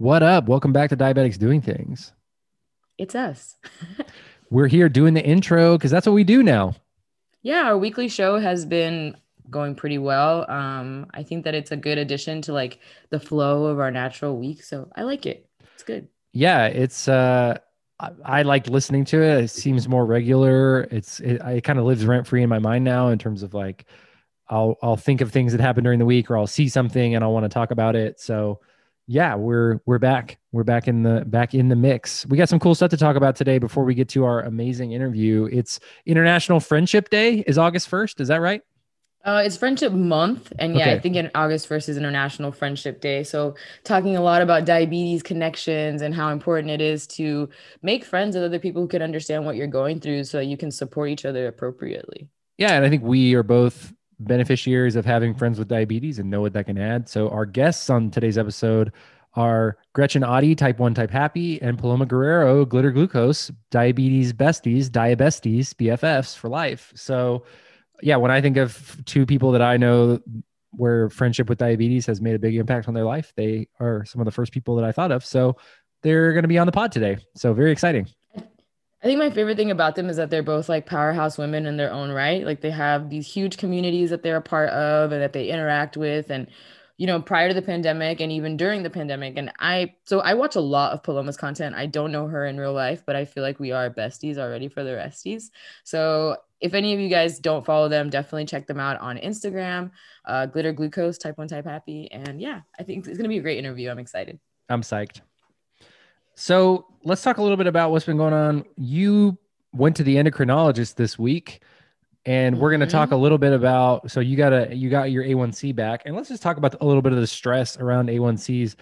What up? Welcome back to Diabetics Doing Things. It's us. We're here doing the intro because that's what we do now. Yeah, our weekly show has been going pretty well. Um, I think that it's a good addition to like the flow of our natural week. So I like it. It's good. Yeah, it's uh I, I like listening to it. It seems more regular. It's it, it kind of lives rent free in my mind now in terms of like I'll I'll think of things that happened during the week or I'll see something and I'll want to talk about it. So yeah, we're we're back. We're back in the back in the mix. We got some cool stuff to talk about today before we get to our amazing interview. It's International Friendship Day is August 1st, is that right? Uh, it's Friendship Month, and yeah, okay. I think in August first is International Friendship Day. So talking a lot about diabetes connections and how important it is to make friends with other people who can understand what you're going through, so you can support each other appropriately. Yeah, and I think we are both beneficiaries of having friends with diabetes and know what that can add. So our guests on today's episode are Gretchen Adi, type 1 type happy, and Paloma Guerrero, glitter glucose, diabetes besties, diabesties, BFFs for life. So yeah, when I think of two people that I know where friendship with diabetes has made a big impact on their life, they are some of the first people that I thought of. So they're going to be on the pod today. So very exciting. I think my favorite thing about them is that they're both like powerhouse women in their own right. Like they have these huge communities that they're a part of and that they interact with. And, you know, prior to the pandemic and even during the pandemic. And I, so I watch a lot of Paloma's content. I don't know her in real life, but I feel like we are besties already for the resties. So if any of you guys don't follow them, definitely check them out on Instagram, uh, Glitter Glucose, Type 1 Type Happy. And yeah, I think it's going to be a great interview. I'm excited. I'm psyched. So let's talk a little bit about what's been going on. You went to the endocrinologist this week, and we're going to talk a mm-hmm. little bit about. So you got a you got your A1C back, and let's just talk about a little bit of the stress around A1Cs.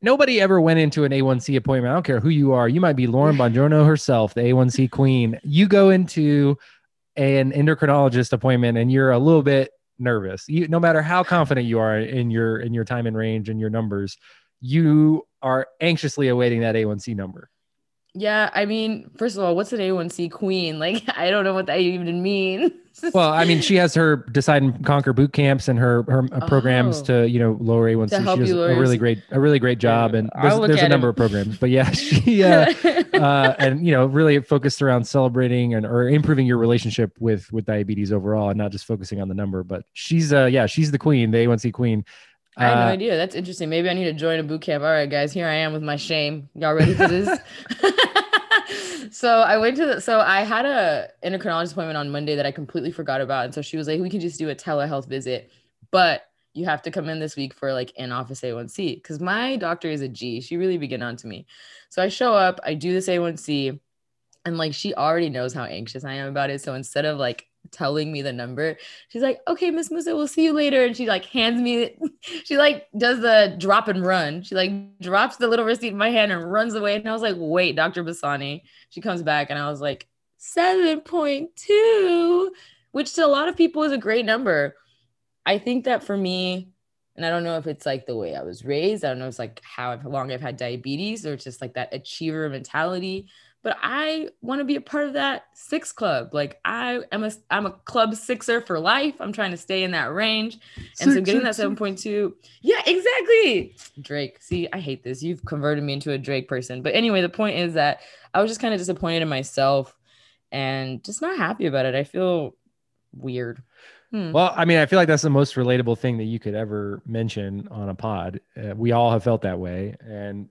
Nobody ever went into an A1C appointment. I don't care who you are. You might be Lauren Bongiorno herself, the A1C queen. You go into an endocrinologist appointment, and you're a little bit nervous. You, no matter how confident you are in your in your time and range and your numbers, you are anxiously awaiting that A1C number. Yeah, I mean, first of all, what's an A1C queen? Like, I don't know what that even means. well, I mean, she has her decide and conquer boot camps and her her uh, programs oh. to you know lower A1C. She does a really great a really great job, and there's, there's a number of programs. But yeah, she uh, uh, and you know really focused around celebrating and or improving your relationship with with diabetes overall, and not just focusing on the number. But she's uh yeah, she's the queen, the A1C queen. I had no uh, idea. That's interesting. Maybe I need to join a boot camp. All right, guys, here I am with my shame. Y'all ready for this? so I went to the, so I had a endocrinologist appointment on Monday that I completely forgot about. And so she was like, we can just do a telehealth visit, but you have to come in this week for like an office A1C. Because my doctor is a G. She really began on to me. So I show up, I do this A1C, and like she already knows how anxious I am about it. So instead of like telling me the number. She's like, okay, Miss Musa, we'll see you later. And she like hands me, she like does the drop and run. She like drops the little receipt in my hand and runs away. And I was like, wait, Dr. Basani. She comes back and I was like, 7.2, which to a lot of people is a great number. I think that for me, and I don't know if it's like the way I was raised. I don't know if it's like how long I've had diabetes or just like that achiever mentality but I want to be a part of that six club. Like I am a I'm a club sixer for life. I'm trying to stay in that range. And six, so getting six, that 7.2. Yeah, exactly. Drake. See, I hate this. You've converted me into a Drake person. But anyway, the point is that I was just kind of disappointed in myself and just not happy about it. I feel weird. Hmm. Well, I mean, I feel like that's the most relatable thing that you could ever mention on a pod. Uh, we all have felt that way. And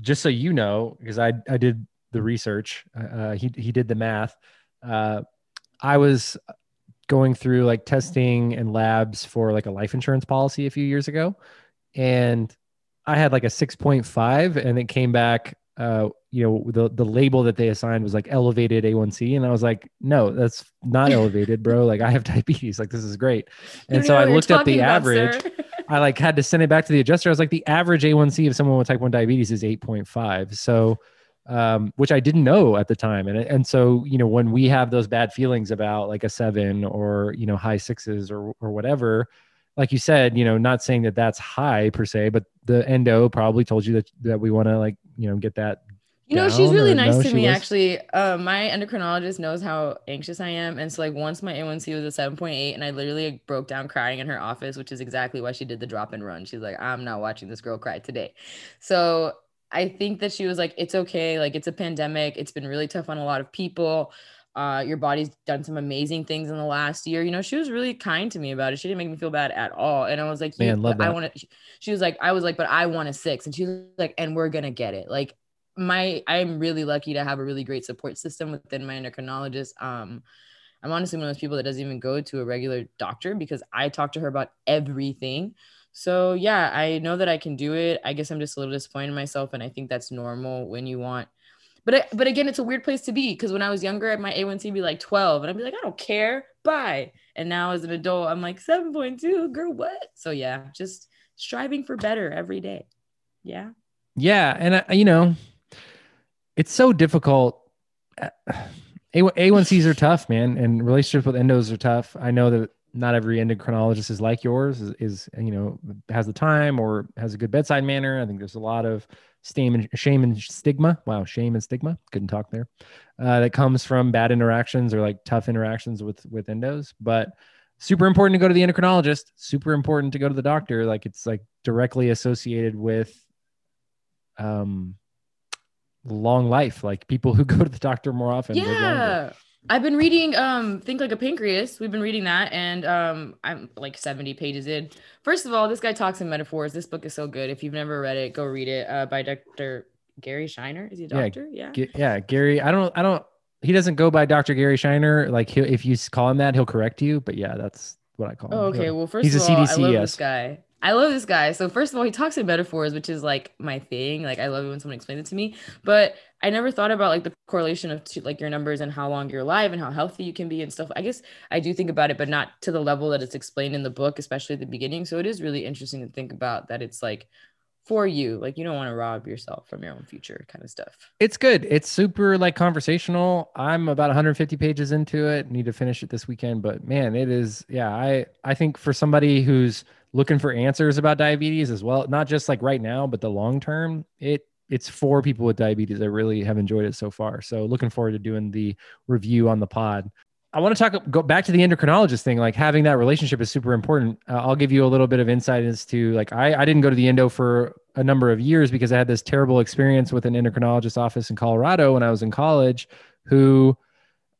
just so you know, because I I did the research. Uh, uh, he he did the math. Uh, I was going through like testing and labs for like a life insurance policy a few years ago, and I had like a six point five, and it came back. Uh, you know, the the label that they assigned was like elevated A1C, and I was like, no, that's not elevated, bro. Like I have diabetes. Like this is great. And so I looked at the average. I like had to send it back to the adjuster. I was like, the average A1C of someone with type one diabetes is eight point five. So um, which I didn't know at the time. And, and so, you know, when we have those bad feelings about like a seven or, you know, high sixes or, or whatever, like you said, you know, not saying that that's high per se, but the endo probably told you that, that we want to like, you know, get that you know, she's really nice no, to me was? actually. Uh, my endocrinologist knows how anxious I am. And so like once my A1C was a 7.8 and I literally like, broke down crying in her office, which is exactly why she did the drop and run. She's like, I'm not watching this girl cry today. So I think that she was like, it's okay. Like, it's a pandemic. It's been really tough on a lot of people. Uh, your body's done some amazing things in the last year. You know, she was really kind to me about it. She didn't make me feel bad at all. And I was like, Man, love I want to, she was like, I was like, but I want a six. And she was like, and we're going to get it. Like, my, I'm really lucky to have a really great support system within my endocrinologist. Um, I'm honestly one of those people that doesn't even go to a regular doctor because I talk to her about everything. So yeah, I know that I can do it. I guess I'm just a little disappointed in myself, and I think that's normal when you want. But I, but again, it's a weird place to be because when I was younger, my A1C be like 12, and I'd be like, I don't care, bye. And now as an adult, I'm like 7.2, girl, what? So yeah, just striving for better every day. Yeah. Yeah, and uh, you know, it's so difficult. A A1Cs are tough, man, and relationships with endos are tough. I know that not every endocrinologist is like yours is, is, you know has the time or has a good bedside manner. I think there's a lot of shame and shame and stigma. Wow shame and stigma. Couldn't talk there. Uh, that comes from bad interactions or like tough interactions with with endos. But super important to go to the endocrinologist. Super important to go to the doctor. Like it's like directly associated with um long life. Like people who go to the doctor more often. Yeah. I've been reading um Think Like a Pancreas. We've been reading that and um I'm like 70 pages in. First of all, this guy talks in metaphors. This book is so good. If you've never read it, go read it uh, by Dr. Gary Scheiner. Is he a doctor? Yeah. G- yeah, Gary. I don't. I don't. He doesn't go by Dr. Gary Scheiner. Like, he'll, if you call him that, he'll correct you. But yeah, that's what I call him. Oh, okay. Yeah. Well, first He's of a all, I love yes. this guy. I love this guy. So first of all, he talks in metaphors, which is like my thing. Like I love it when someone explains it to me. But I never thought about like the correlation of to, like your numbers and how long you're alive and how healthy you can be and stuff. I guess I do think about it, but not to the level that it's explained in the book, especially at the beginning. So it is really interesting to think about that it's like for you. Like you don't want to rob yourself from your own future kind of stuff. It's good. It's super like conversational. I'm about 150 pages into it. Need to finish it this weekend, but man, it is. Yeah, I I think for somebody who's looking for answers about diabetes as well, not just like right now, but the long term, it it's for people with diabetes. I really have enjoyed it so far. So looking forward to doing the review on the pod. I want to talk go back to the endocrinologist thing. Like having that relationship is super important. Uh, I'll give you a little bit of insight as to like I I didn't go to the endo for a number of years because I had this terrible experience with an endocrinologist office in Colorado when I was in college, who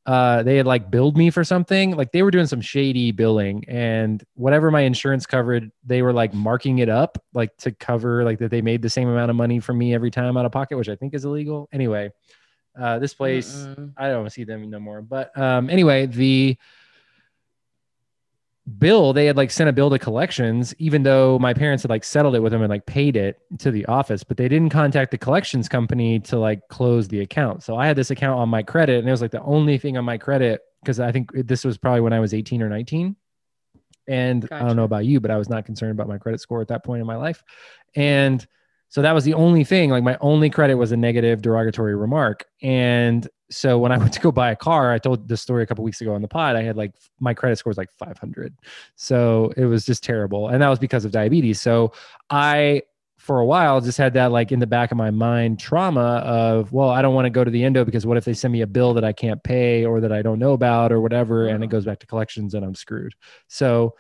uh they had like billed me for something like they were doing some shady billing and whatever my insurance covered they were like marking it up like to cover like that they made the same amount of money from me every time out of pocket which i think is illegal anyway uh this place Mm-mm. I don't see them no more. But um, anyway, the bill they had like sent a bill to collections, even though my parents had like settled it with them and like paid it to the office, but they didn't contact the collections company to like close the account. So I had this account on my credit, and it was like the only thing on my credit because I think this was probably when I was 18 or 19. And I don't know about you, but I was not concerned about my credit score at that point in my life. And so that was the only thing. Like my only credit was a negative derogatory remark. And so when I went to go buy a car, I told this story a couple weeks ago on the pod. I had like my credit score was like 500. So it was just terrible. And that was because of diabetes. So I, for a while, just had that like in the back of my mind trauma of, well, I don't want to go to the endo because what if they send me a bill that I can't pay or that I don't know about or whatever, and it uh-huh. goes back to collections and I'm screwed. So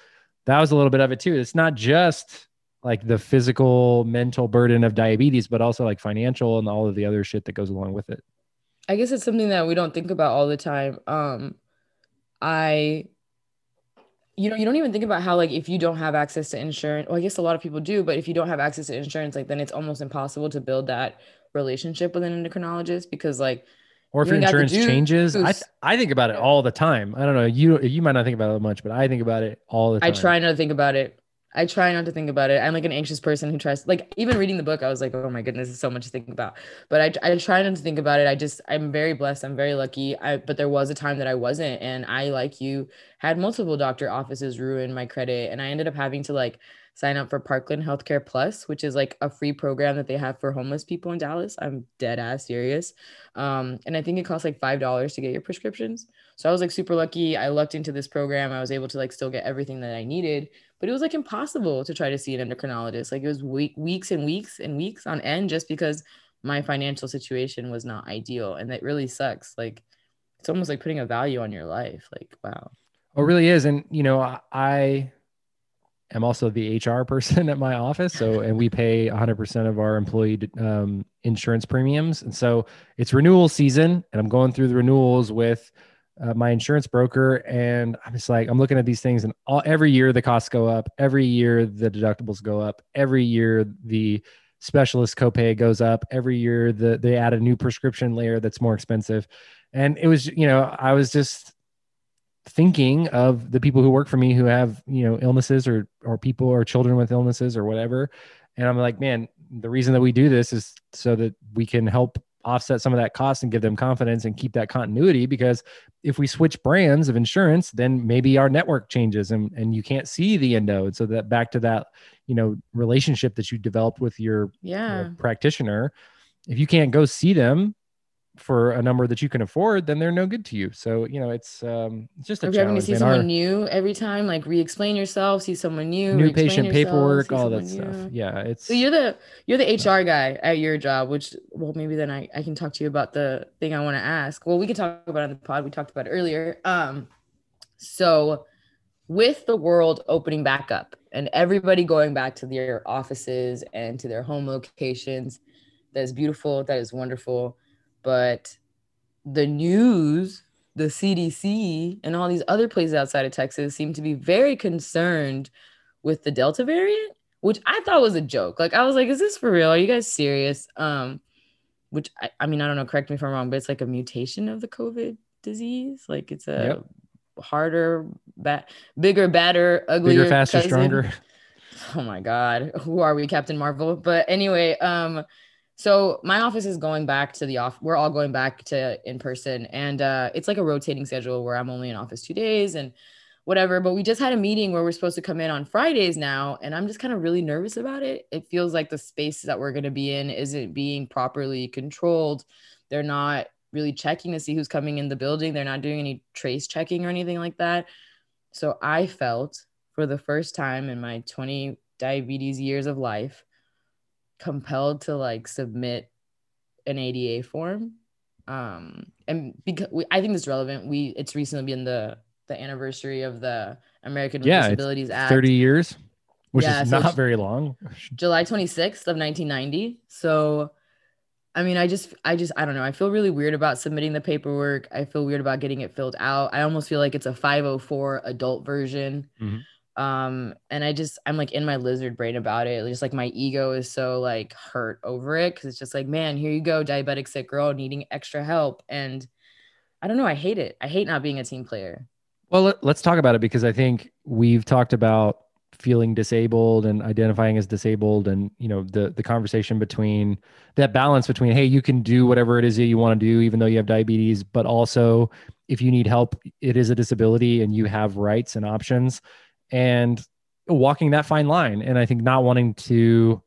that was a little bit of it too. It's not just like the physical, mental burden of diabetes, but also like financial and all of the other shit that goes along with it. I guess it's something that we don't think about all the time. Um, I, you know, you don't even think about how like if you don't have access to insurance, well, I guess a lot of people do, but if you don't have access to insurance, like then it's almost impossible to build that relationship with an endocrinologist because like Or if You your insurance changes, I, juice. I think about it all the time. I don't know. You you might not think about it much, but I think about it all the time. I try not to think about it. I try not to think about it. I'm like an anxious person who tries like even reading the book, I was like, oh my goodness, there's so much to think about. But I I try not to think about it. I just I'm very blessed. I'm very lucky. I but there was a time that I wasn't, and I like you had multiple doctor offices ruin my credit, and I ended up having to like sign up for Parkland Healthcare Plus, which is like a free program that they have for homeless people in Dallas. I'm dead ass serious. Um, and I think it costs like five dollars to get your prescriptions. So I was like super lucky. I lucked into this program. I was able to like still get everything that I needed, but it was like impossible to try to see an endocrinologist. Like it was week, weeks and weeks and weeks on end just because my financial situation was not ideal. And that really sucks. Like it's almost like putting a value on your life. Like, wow. Oh, it really is. And you know, I- I am also the HR person at my office. So, and we pay 100% of our employee um, insurance premiums. And so it's renewal season, and I'm going through the renewals with uh, my insurance broker. And I'm just like, I'm looking at these things, and all, every year the costs go up. Every year the deductibles go up. Every year the specialist copay goes up. Every year the, they add a new prescription layer that's more expensive. And it was, you know, I was just thinking of the people who work for me who have you know illnesses or or people or children with illnesses or whatever and i'm like man the reason that we do this is so that we can help offset some of that cost and give them confidence and keep that continuity because if we switch brands of insurance then maybe our network changes and, and you can't see the endo and so that back to that you know relationship that you developed with your, yeah. your practitioner if you can't go see them for a number that you can afford, then they're no good to you. So you know, it's um, it's just a Are you having to see someone Our, new every time, like re-explain yourself, see someone new, new patient yourself, paperwork, all that stuff. Yeah, it's. So you're the you're the HR guy at your job, which well maybe then I I can talk to you about the thing I want to ask. Well, we can talk about on the pod. We talked about earlier. Um, so with the world opening back up and everybody going back to their offices and to their home locations, that is beautiful. That is wonderful but the news, the CDC, and all these other places outside of Texas seem to be very concerned with the Delta variant, which I thought was a joke. Like I was like, is this for real? Are you guys serious? Um, which I, I mean, I don't know, correct me if I'm wrong, but it's like a mutation of the COVID disease. Like it's a yep. harder, bad, bigger, badder, uglier, bigger, faster, cousin. stronger. Oh my God. Who are we, Captain Marvel? But anyway, um, so my office is going back to the off. We're all going back to in person, and uh, it's like a rotating schedule where I'm only in office two days and whatever. But we just had a meeting where we're supposed to come in on Fridays now, and I'm just kind of really nervous about it. It feels like the space that we're going to be in isn't being properly controlled. They're not really checking to see who's coming in the building. They're not doing any trace checking or anything like that. So I felt for the first time in my 20 diabetes years of life compelled to like submit an ADA form. Um, and because we, I think it's relevant, we it's recently been the the anniversary of the American yeah, Disabilities Act. 30 years, which yeah, is so not very long. July 26th of 1990. So I mean, I just, I just, I don't know. I feel really weird about submitting the paperwork. I feel weird about getting it filled out. I almost feel like it's a 504 adult version. Mm-hmm um and i just i'm like in my lizard brain about it just like my ego is so like hurt over it because it's just like man here you go diabetic sick girl needing extra help and i don't know i hate it. I hate not being a team player. Well let, us talk about it because i think we've talked about feeling disabled and identifying as disabled and you know the the conversation between that balance between hey you can do whatever it is that you want to do even though you have diabetes but also if you need help it is a disability and you have rights and options and walking that fine line. And I think not wanting to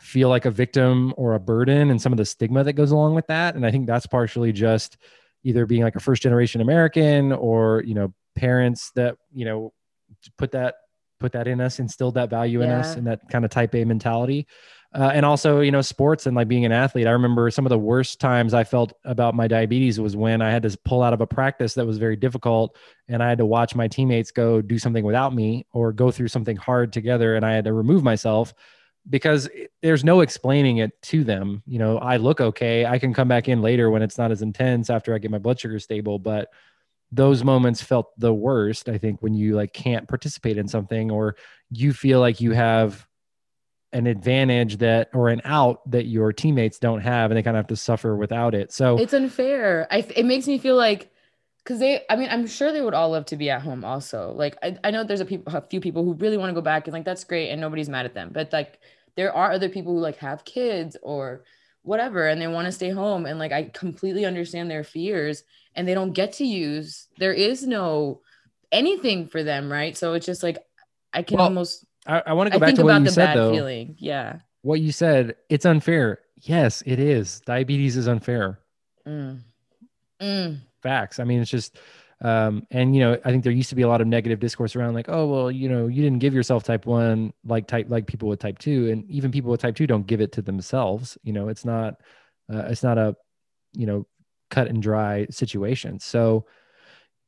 feel like a victim or a burden and some of the stigma that goes along with that. And I think that's partially just either being like a first generation American or, you know, parents that, you know, put that put that in us, instilled that value yeah. in us and that kind of type A mentality uh, and also you know sports and like being an athlete i remember some of the worst times i felt about my diabetes was when i had to pull out of a practice that was very difficult and i had to watch my teammates go do something without me or go through something hard together and i had to remove myself because there's no explaining it to them. You know i look okay i can come back in later when it's not as intense after i get my blood sugar stable but those moments felt the worst i think when you like can't participate in something or you feel like you have an advantage that or an out that your teammates don't have and they kind of have to suffer without it. So it's unfair. I, it makes me feel like because they i mean i'm sure they would all love to be at home also. Like i, I know there's a, people, a few people who really want to go back and like that's great and nobody's mad at them. But like there are other people who like have kids or whatever and they want to stay home and like i completely understand their fears and they don't get to use there is no anything for them right? So it's just like i can well, almost I, I want to go I back to what you said though. Feeling. Yeah. What you said, it's unfair. Yes, it is. Diabetes is unfair. Mm. Mm. Facts. I mean, it's just, um, and you know, I think there used to be a lot of negative discourse around like, oh, well, you know, you didn't give yourself type one like type like people with type two, and even people with type two don't give it to themselves. You know, it's not, uh, it's not a, you know, cut and dry situation. So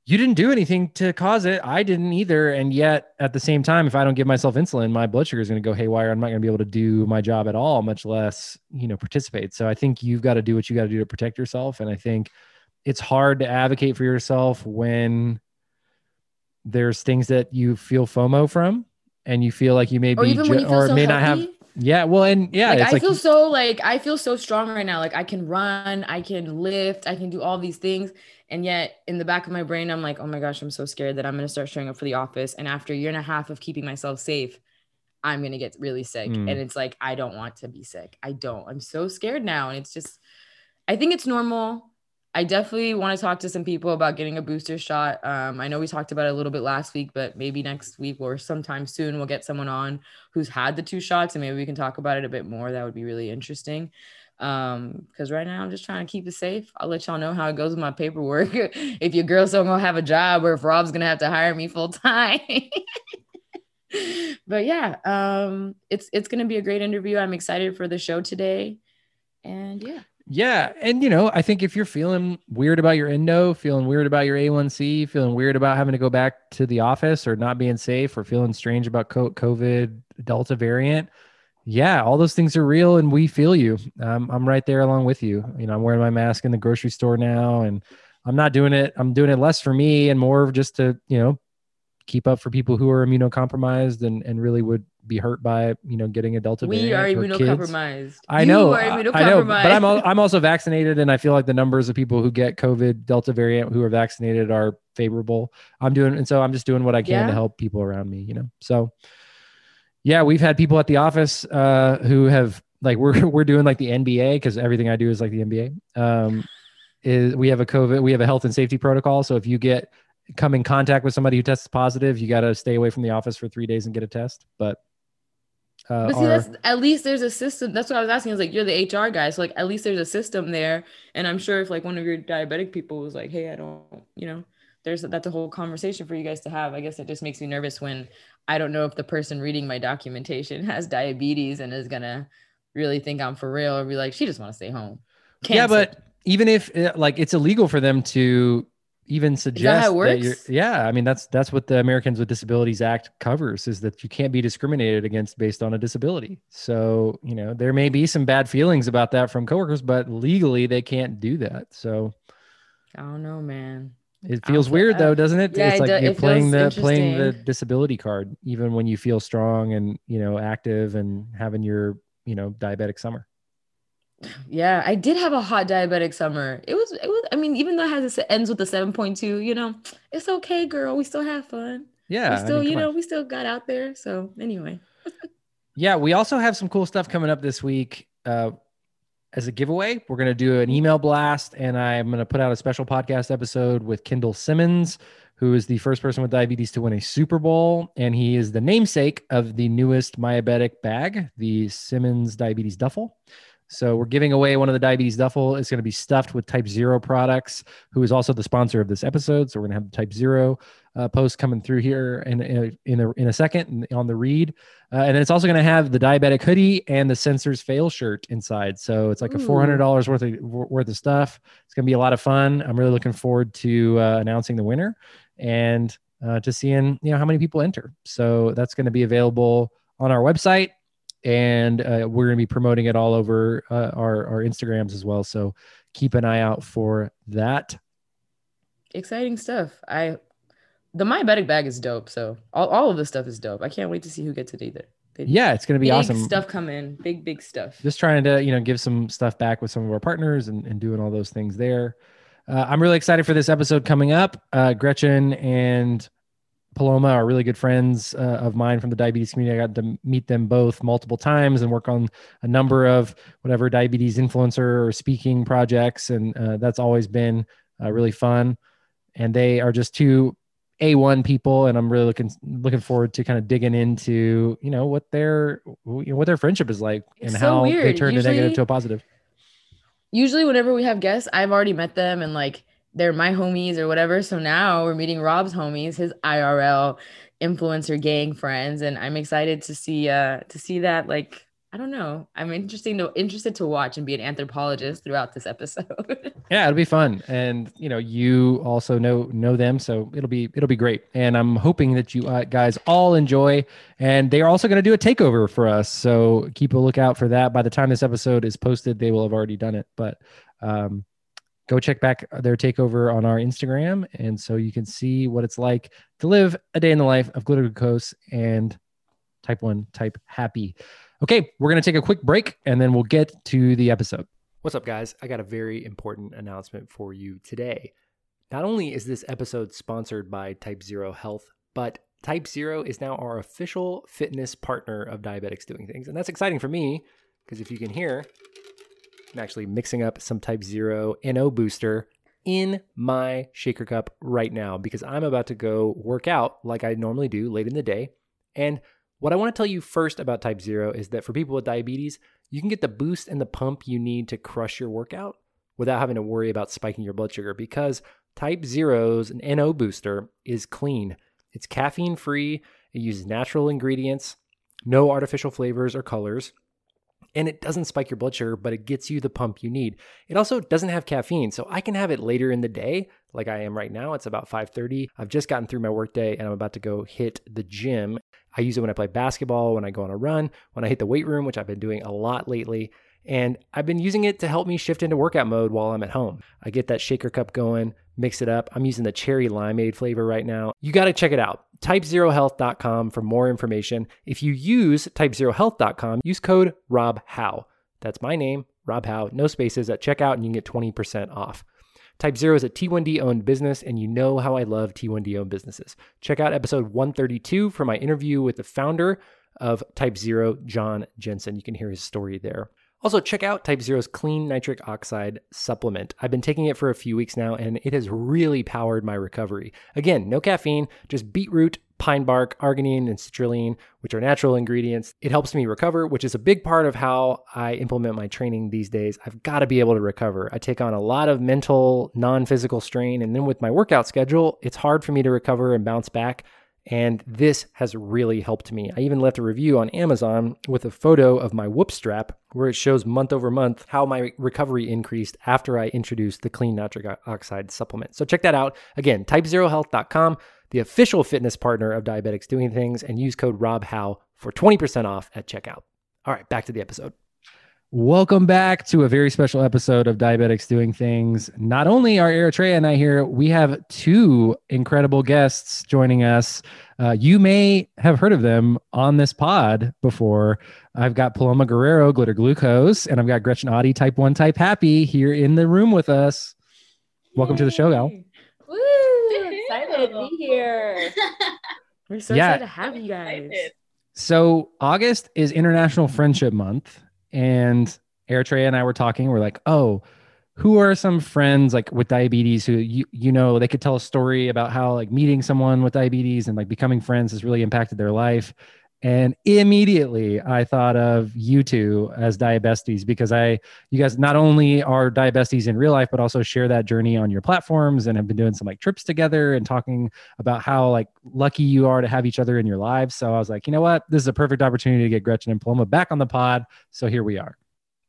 you didn't do anything to cause it. I didn't either. And yet, at the same time, if I don't give myself insulin, my blood sugar is going to go haywire. I'm not going to be able to do my job at all, much less, you know, participate. So I think you've got to do what you got to do to protect yourself. And I think it's hard to advocate for yourself when there's things that you feel FOMO from and you feel like you may Or be, even ju- when you feel or so may not have. Yeah. Well, and yeah, like I like, feel so like I feel so strong right now. Like I can run, I can lift, I can do all these things. And yet in the back of my brain, I'm like, oh my gosh, I'm so scared that I'm gonna start showing up for the office. And after a year and a half of keeping myself safe, I'm gonna get really sick. Mm. And it's like, I don't want to be sick. I don't. I'm so scared now. And it's just, I think it's normal. I definitely want to talk to some people about getting a booster shot. Um, I know we talked about it a little bit last week, but maybe next week or sometime soon we'll get someone on who's had the two shots and maybe we can talk about it a bit more. That would be really interesting. Um, because right now I'm just trying to keep it safe. I'll let y'all know how it goes with my paperwork. if your girl's don't gonna have a job or if Rob's gonna have to hire me full time. but yeah, um, it's it's gonna be a great interview. I'm excited for the show today. And yeah. Yeah. And, you know, I think if you're feeling weird about your endo, feeling weird about your A1C, feeling weird about having to go back to the office or not being safe or feeling strange about COVID Delta variant, yeah, all those things are real and we feel you. Um, I'm right there along with you. You know, I'm wearing my mask in the grocery store now and I'm not doing it. I'm doing it less for me and more just to, you know, keep up for people who are immunocompromised and, and really would be hurt by, you know, getting a Delta We variant. We are immunocompromised. I know, I know, but I'm al- I'm also vaccinated, and I feel like the numbers of people who get COVID Delta variant who are vaccinated are favorable. I'm doing, and so I'm just doing what I can Yeah. to help people around me. You know, so yeah, we've had people at the office uh, who have like we're we're doing like the NBA because everything I do is like the NBA. Um, is we have a COVID, we have a health and safety protocol. So if you get come in contact with somebody who tests positive, you got to stay away from the office for three days and get a test. But uh, But see, our- that's at least there's a system. That's what I was asking. Is like you're the HR guy, so like at least there's a system there. And I'm sure if like one of your diabetic people was like, "Hey, I don't," you know, there's that's a whole conversation for you guys to have. I guess it just makes me nervous when I don't know if the person reading my documentation has diabetes and is gonna really think I'm for real or be like, she just want to stay home. yeah, but even if uh, like it's illegal for them to even suggest how it you're yeah i mean that's that's what the americans with disabilities act covers is that you can't be discriminated against based on a disability. So you know there may be some bad feelings about that from coworkers but legally they can't do that. So I don't know, man. it feels weird though uh, doesn't it? yeah, it's it like do- you're it playing the playing the disability card even when you feel strong and you know active and having your you know diabetic summer Yeah, I did have a hot diabetic summer. It was, it was. I mean, even though it has it ends with a seven point two, you know, it's okay, girl. We still have fun. yeah we I still, mean, you come on. know, we still got out there. So anyway, Yeah, we also have some cool stuff coming up this week. Uh, as a giveaway, we're going to do an email blast, and I'm going to put out a special podcast episode with Kendall Simmons, who is the first person with diabetes to win a Super Bowl, and he is the namesake of the newest Myabetic bag, the Simmons Diabetes Duffel. So we're giving away one of the diabetes duffel. It's going to be stuffed with Type Zero products, who is also the sponsor of this episode. So we're going to have the Type Zero uh, post coming through here in in a, in a, in a second on the read, uh, and then it's also going to have the diabetic hoodie and the sensors fail shirt inside. So it's like a four hundred dollars worth of worth of stuff. It's going to be a lot of fun. I'm really looking forward to uh, announcing the winner and uh, to seeing you know how many people enter. So that's going to be available on our website and uh, we're going to be promoting it all over uh, our, our Instagrams as well. So keep an eye out for that. exciting stuff. I, the Myabetic bag is dope. So all, all of this stuff is dope. I can't wait to see who gets it either. They- Yeah, it's going to be big awesome. stuff coming. Big big stuff. Just trying to you know give some stuff back with some of our partners and, and doing all those things there. Uh, I'm really excited for this episode coming up. Uh, Gretchen and Paloma are really good friends uh, of mine from the diabetes community. I got to meet them both multiple times and work on a number of whatever diabetes influencer or speaking projects, and uh, that's always been uh, really fun. And they are just two A1 people, and I'm really looking looking forward to kind of digging into you know what their you know, what their friendship is like It's and so how they weird. turn a negative to a positive. Usually, whenever we have guests, I've already met them and like they're my homies or whatever. So now we're meeting Rob's homies, his IRL influencer gang friends, and I'm excited to see uh to see that like I don't know. I'm interesting to interested to watch and be an anthropologist throughout this episode. yeah, it'll be fun, and you know, you also know know them, so it'll be it'll be great. And I'm hoping that you uh, guys all enjoy. And they are also going to do a takeover for us, so keep a lookout for that. By the time this episode is posted, they will have already done it. But um, go check back their takeover on our Instagram, and so you can see what it's like to live a day in the life of Glitter Glucose and Type One Type Happy. Okay, we're going to take a quick break and then we'll get to the episode. What's up, guys? I got a very important announcement for you today. Not only is this episode sponsored by Type Zero Health, but Type Zero is now our official fitness partner of Diabetics Doing Things. And that's exciting for me because if you can hear, I'm actually mixing up some Type Zero NO booster in my shaker cup right now because I'm about to go work out like I normally do late in the day. And what I want to tell you first about Type Zero is that for people with diabetes, you can get the boost and the pump you need to crush your workout without having to worry about spiking your blood sugar because Type Zero's an NO booster is clean. It's caffeine free, it uses natural ingredients, no artificial flavors or colors, and it doesn't spike your blood sugar, but it gets you the pump you need. It also doesn't have caffeine, so I can have it later in the day, like I am right now. It's about 5:30. I've just gotten through my workday and I'm about to go hit the gym. I use it when I play basketball, when I go on a run, when I hit the weight room, which I've been doing a lot lately. And I've been using it to help me shift into workout mode while I'm at home. I get that shaker cup going, mix it up. I'm using the cherry limeade flavor right now. You got to check it out. Typezerohealth.com for more information. If you use typezerohealth.com, use code RobHowe. That's my name, Rob Howe, no spaces at checkout, and you can get 20% off. Type Zero is a T1D owned business, and you know how I love T1D owned businesses. Check out episode 132 for my interview with the founder of Type Zero, John Jensen. You can hear his story there. Also, check out Type Zero's clean nitric oxide supplement. I've been taking it for a few weeks now, and it has really powered my recovery. Again, no caffeine, just beetroot, pine bark, arginine, and citrulline, which are natural ingredients. It helps me recover, which is a big part of how I implement my training these days. I've got to be able to recover. I take on a lot of mental, non physical strain, and then with my workout schedule, it's hard for me to recover and bounce back. And this has really helped me. I even left a review on Amazon with a photo of my whoop strap where it shows month over month how my recovery increased after I introduced the clean nitric oxide supplement. So check that out. Again, typezerohealth.com, the official fitness partner of Diabetics Doing Things, and use code RobHowe for 20% off at checkout. All right, back to the episode. Welcome back to a very special episode of Diabetics Doing Things. Not only are Eritrea and I here, we have two incredible guests joining us. Uh, you may have heard of them on this pod before. I've got Paloma Guerrero, Glitter Glucose, and I've got Gretchen Audi, Type 1 Type Happy, here in the room with us. Welcome Yay. to the show, Gal. Woo! Excited to be here. We're so yeah. excited to have you guys. So, August is International Friendship Month and Eritrea and I were talking. We're like, oh, who are some friends like with diabetes who you you know they could tell a story about how like meeting someone with diabetes and like becoming friends has really impacted their life. And immediately I thought of you two as diabesties because I, you guys not only are diabesties in real life, but also share that journey on your platforms and have been doing some like trips together and talking about how like lucky you are to have each other in your lives. So I was like, you know what? This is a perfect opportunity to get Gretchen and Paloma back on the pod. So here we are.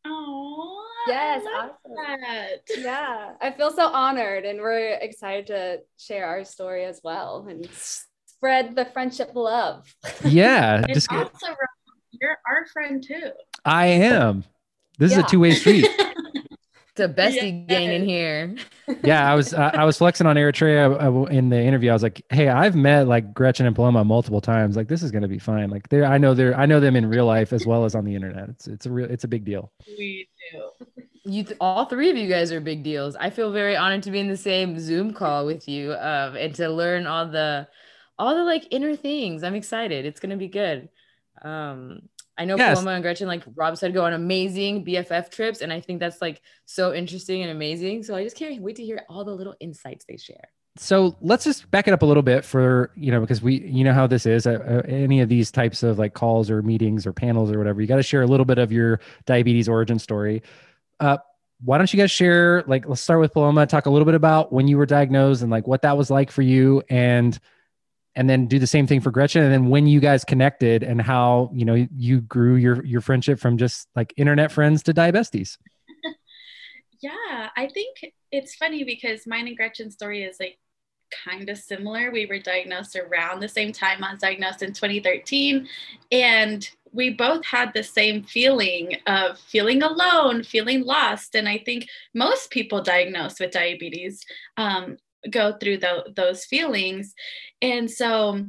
Oh, yes. Awesome. That. Yeah. I feel so honored and we're excited to share our story as well. And spread the friendship love. Yeah. and just also, you're our friend too. I am. This yeah. is a two way street. it's a bestie yeah. gang in here. yeah, I was uh, I was flexing on Eritrea uh, in the interview. I was like, "Hey, I've met like Gretchen and Paloma multiple times. Like, this is gonna be fine. Like, they I know they're I know them in real life as well as on the internet. It's it's a real it's a big deal. We do. You th- all three of you guys are big deals. I feel very honored to be in the same Zoom call with you, um, and to learn all the all the like inner things. I'm excited. It's gonna be good. Um, I know yes. Paloma and Gretchen, like Rob said, go on amazing BFF trips, and I think that's like so interesting and amazing. So I just can't wait to hear all the little insights they share. So let's just back it up a little bit for you know because we you know how this is uh, uh, any of these types of like calls or meetings or panels or whatever you got to share a little bit of your diabetes origin story. Uh, why don't you guys share like let's start with Paloma talk a little bit about when you were diagnosed and like what that was like for you and and then do the same thing for Gretchen. And then when you guys connected and how, you know, you grew your, your friendship from just like internet friends to diabesties. yeah, I think it's funny because mine and Gretchen's story is like kind of similar. We were diagnosed around the same time. I was diagnosed in 2013. And we both had the same feeling of feeling alone, feeling lost. And I think most people diagnosed with diabetes um, go through the, those feelings. And so,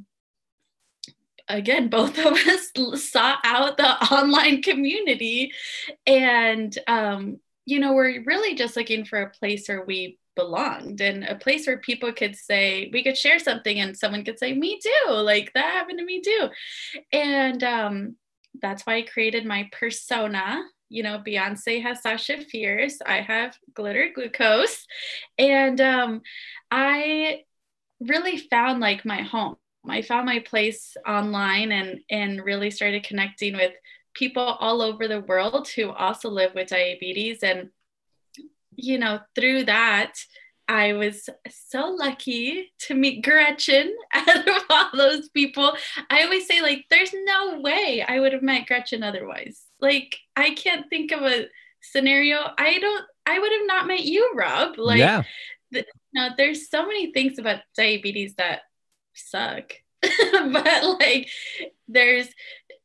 again, both of us sought out the online community. And, um, you know, we're really just looking for a place where we belonged and a place where people could say we could share something and someone could say me too like that happened to me too and um, that's why i created my persona you know beyonce has sasha fierce i have glitter glucose and um, i really found like my home i found my place online and and really started connecting with people all over the world who also live with diabetes and you know, through that, I was so lucky to meet Gretchen out of all those people. I always say, like, there's no way I would have met Gretchen otherwise. Like, I can't think of a scenario. I don't, I would have not met you, Rob. Like, yeah. The, you know, there's so many things about diabetes that suck. but like, there's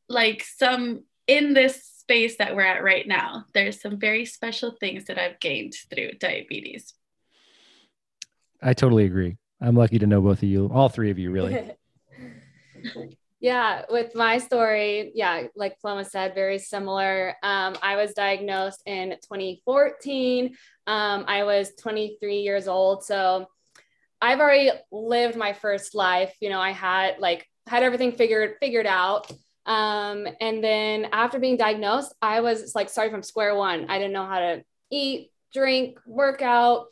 like some in this space that we're at right now, there's some very special things that I've gained through diabetes. I totally agree. I'm lucky to know both of you, all three of you, really. yeah, with my story, yeah, like Paloma said, very similar. Um, I was diagnosed in 2014. Um, I was 23 years old. So I've already lived my first life. You know, I had like had everything figured figured out. Um, and then after being diagnosed, I was like starting from square one. I didn't know how to eat, drink, work out,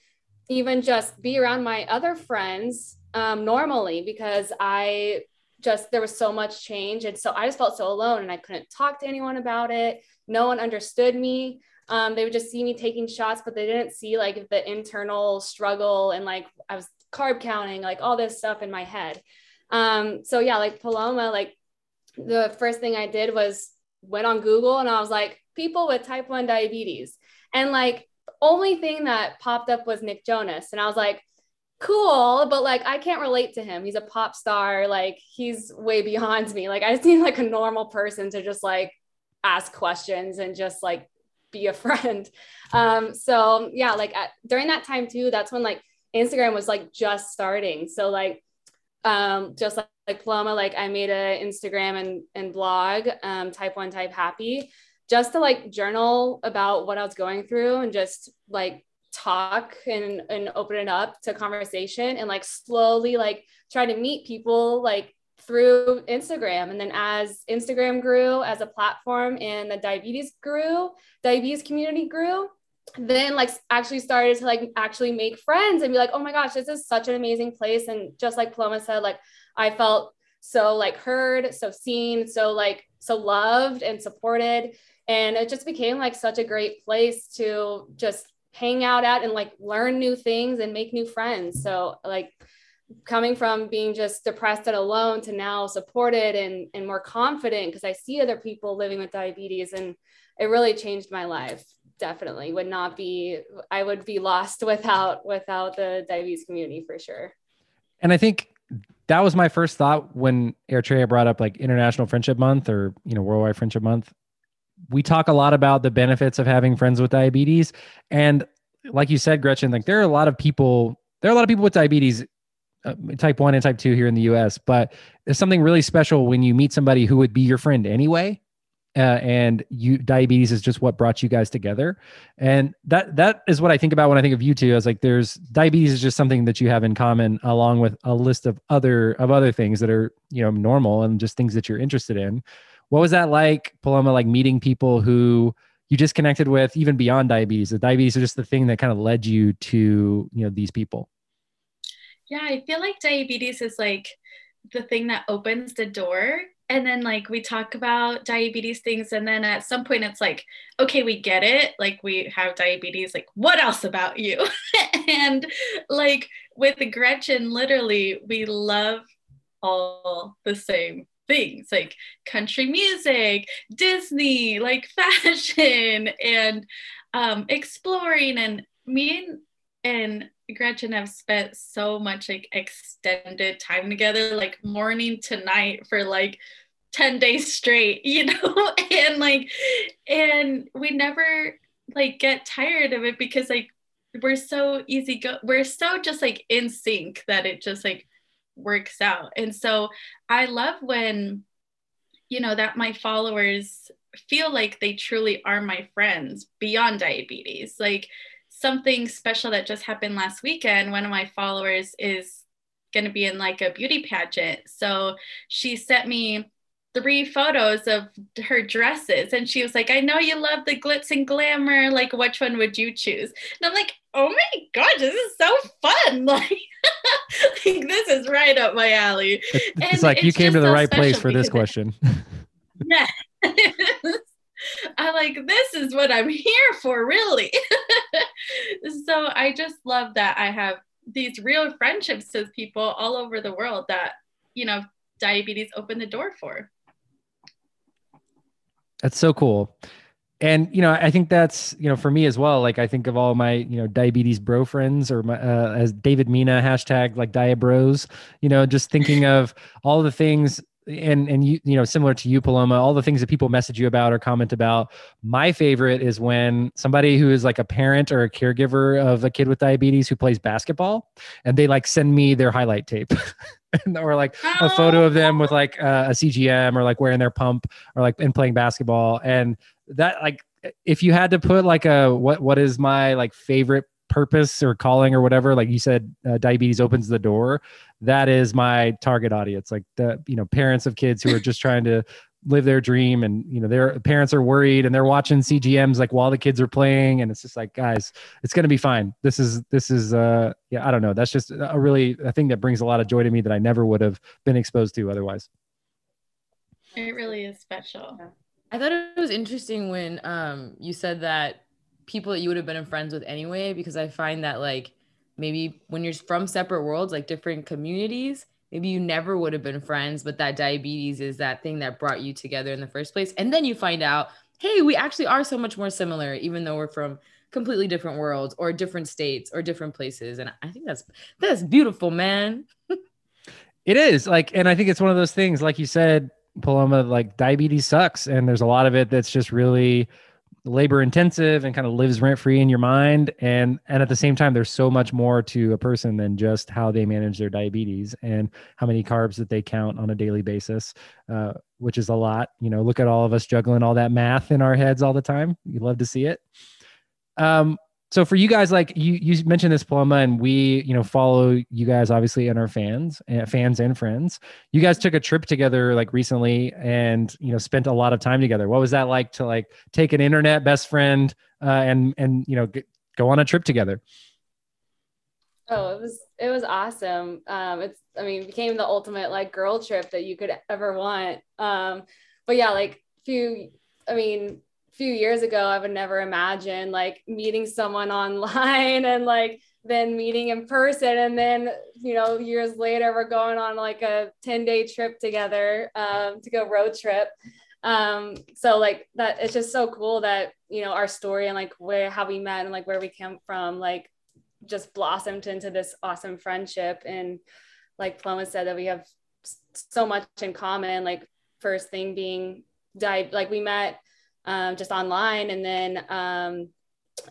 even just be around my other friends um, normally because I just there was so much change and so I just felt so alone and I couldn't talk to anyone about it. No one understood me. Um, they would just see me taking shots, but they didn't see like the internal struggle and like I was carb counting, like all this stuff in my head. Um, so yeah, like Paloma, like the first thing I did was went on Google and I was like, people with type 1 diabetes. And like, the only thing that popped up was Nick Jonas. And I was like, cool, but like, I can't relate to him. He's a pop star. Like, he's way beyond me. Like, I just need like a normal person to just like ask questions and just like be a friend. Um, so yeah, like at, during that time too, that's when like Instagram was like just starting. So like, um, just like like Paloma, like I made a Instagram and, and blog, um, type one, type happy, just to like journal about what I was going through and just like talk and, and open it up to conversation and like slowly like try to meet people like through Instagram. And then as Instagram grew as a platform and the diabetes grew, diabetes community grew, then like actually started to like actually make friends and be like, oh my gosh, this is such an amazing place. And just like Paloma said, like I felt so like heard, so seen, so like so loved and supported. And it just became like such a great place to just hang out at and like learn new things and make new friends. So like coming from being just depressed and alone to now supported and, and more confident because I see other people living with diabetes and it really changed my life. Definitely would not be I would be lost without without the diabetes community for sure. And I think that was my first thought when Eritrea brought up like International Friendship Month or you know Worldwide Friendship Month. We talk a lot about the benefits of having friends with diabetes, and like you said, Gretchen, like there are a lot of people. There are a lot of people with diabetes, uh, type one and type two here in the U.S. But there's something really special when you meet somebody who would be your friend anyway, uh, and you diabetes is just what brought you guys together and that that is what i think about when i think of you two as like there's diabetes is just something that you have in common along with a list of other of other things that are you know normal and just things that you're interested in what was that like paloma like meeting people who you just connected with even beyond diabetes? The diabetes is just the thing that kind of led you to you know these people. Yeah i feel like diabetes is like the thing that opens the door. And then like we talk about diabetes things and then at some point it's like okay we get it. Like we have diabetes. Like what else about you? And like with gretchen literally we love all the same things like country music, Disney, like fashion, and um, exploring. And me and, and Gretchen have spent so much like extended time together, like morning to night for like 10 days straight, you know? and like, and we never like get tired of it because like we're so easy go we're so just like in sync that it just like works out. And so I love when, you know, that my followers feel like they truly are my friends beyond diabetes. Like something special that just happened last weekend, one of my followers is going to be in like a beauty pageant. So she sent me three photos of her dresses. And she was like i know you love the glitz and glamour. Like which one would you choose? And i'm like oh my gosh this is so fun. Like, like this is right up my alley. It's, it's like you came to the so right place for this question. Yeah i like this is what i'm here for really. So i just love that i have these real friendships with people all over the world that you know diabetes opened the door for that's so cool. And you know, I think that's you know for me as well. Like I think of all my you know diabetes bro friends, or my, uh, as David Mina hashtag like diabros. You know, just thinking of all the things and and you you know similar to you paloma all the things that people message you about or comment about. My favorite is when somebody who is like a parent or a caregiver of a kid with diabetes who plays basketball and they like send me their highlight tape or like a photo of them with like uh, a cgm or like wearing their pump or like and playing basketball. And that like if you had to put like a what what is my like favorite purpose or calling or whatever like you said uh, diabetes opens the door that is my target audience. Like the you know parents of kids who are just trying to live their dream and you know their parents are worried and they're watching cgms like while the kids are playing. And it's just like guys it's going to be fine. This is this is uh yeah i don't know. That's just a really a thing that brings a lot of joy to me that i never would have been exposed to otherwise. It really is special. I thought it was interesting when um you said that people that you would have been friends with anyway because i find that like maybe when you're from separate worlds like different communities maybe you never would have been friends but that diabetes is that thing that brought you together in the first place. And then you find out hey we actually are so much more similar even though we're from completely different worlds or different states or different places. And i think that's that's beautiful man. It is. Like and i think it's one of those things like you said paloma like diabetes sucks. And there's a lot of it that's just really labor intensive and kind of lives rent free in your mind. And and at the same time there's so much more to a person than just how they manage their diabetes and how many carbs that they count on a daily basis uh, which is a lot. You know look at all of us juggling all that math in our heads all the time. You love to see it. Um so for you guys like you you mentioned this paloma and we you know follow you guys obviously and our fans uh, fans and friends. You guys took a trip together like recently and you know spent a lot of time together. What was that like to like take an internet best friend uh, and and you know go on a trip together? Oh it was it was awesome. Um it's i mean became the ultimate like girl trip that you could ever want. Um but yeah like few i mean few years ago, I would never imagine like meeting someone online and like then meeting in person. And then, you know, years later, we're going on like a 10 day trip together um, to go road trip. Um, so like that, it's just so cool that, you know, our story and like where, how we met and like where we came from, like just blossomed into this awesome friendship. And like Paloma said that we have so much in common, like first thing being like we met um, just online and then um,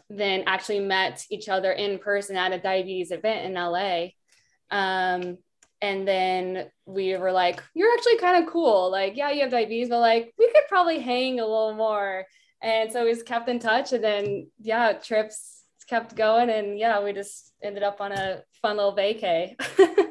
then actually met each other in person at a diabetes event in LA. Um, and then we were like, you're actually kind of cool. Like, yeah, you have diabetes, but like we could probably hang a little more. And so we just kept in touch. And then, yeah, trips kept going. And yeah, we just ended up on a fun little vacay.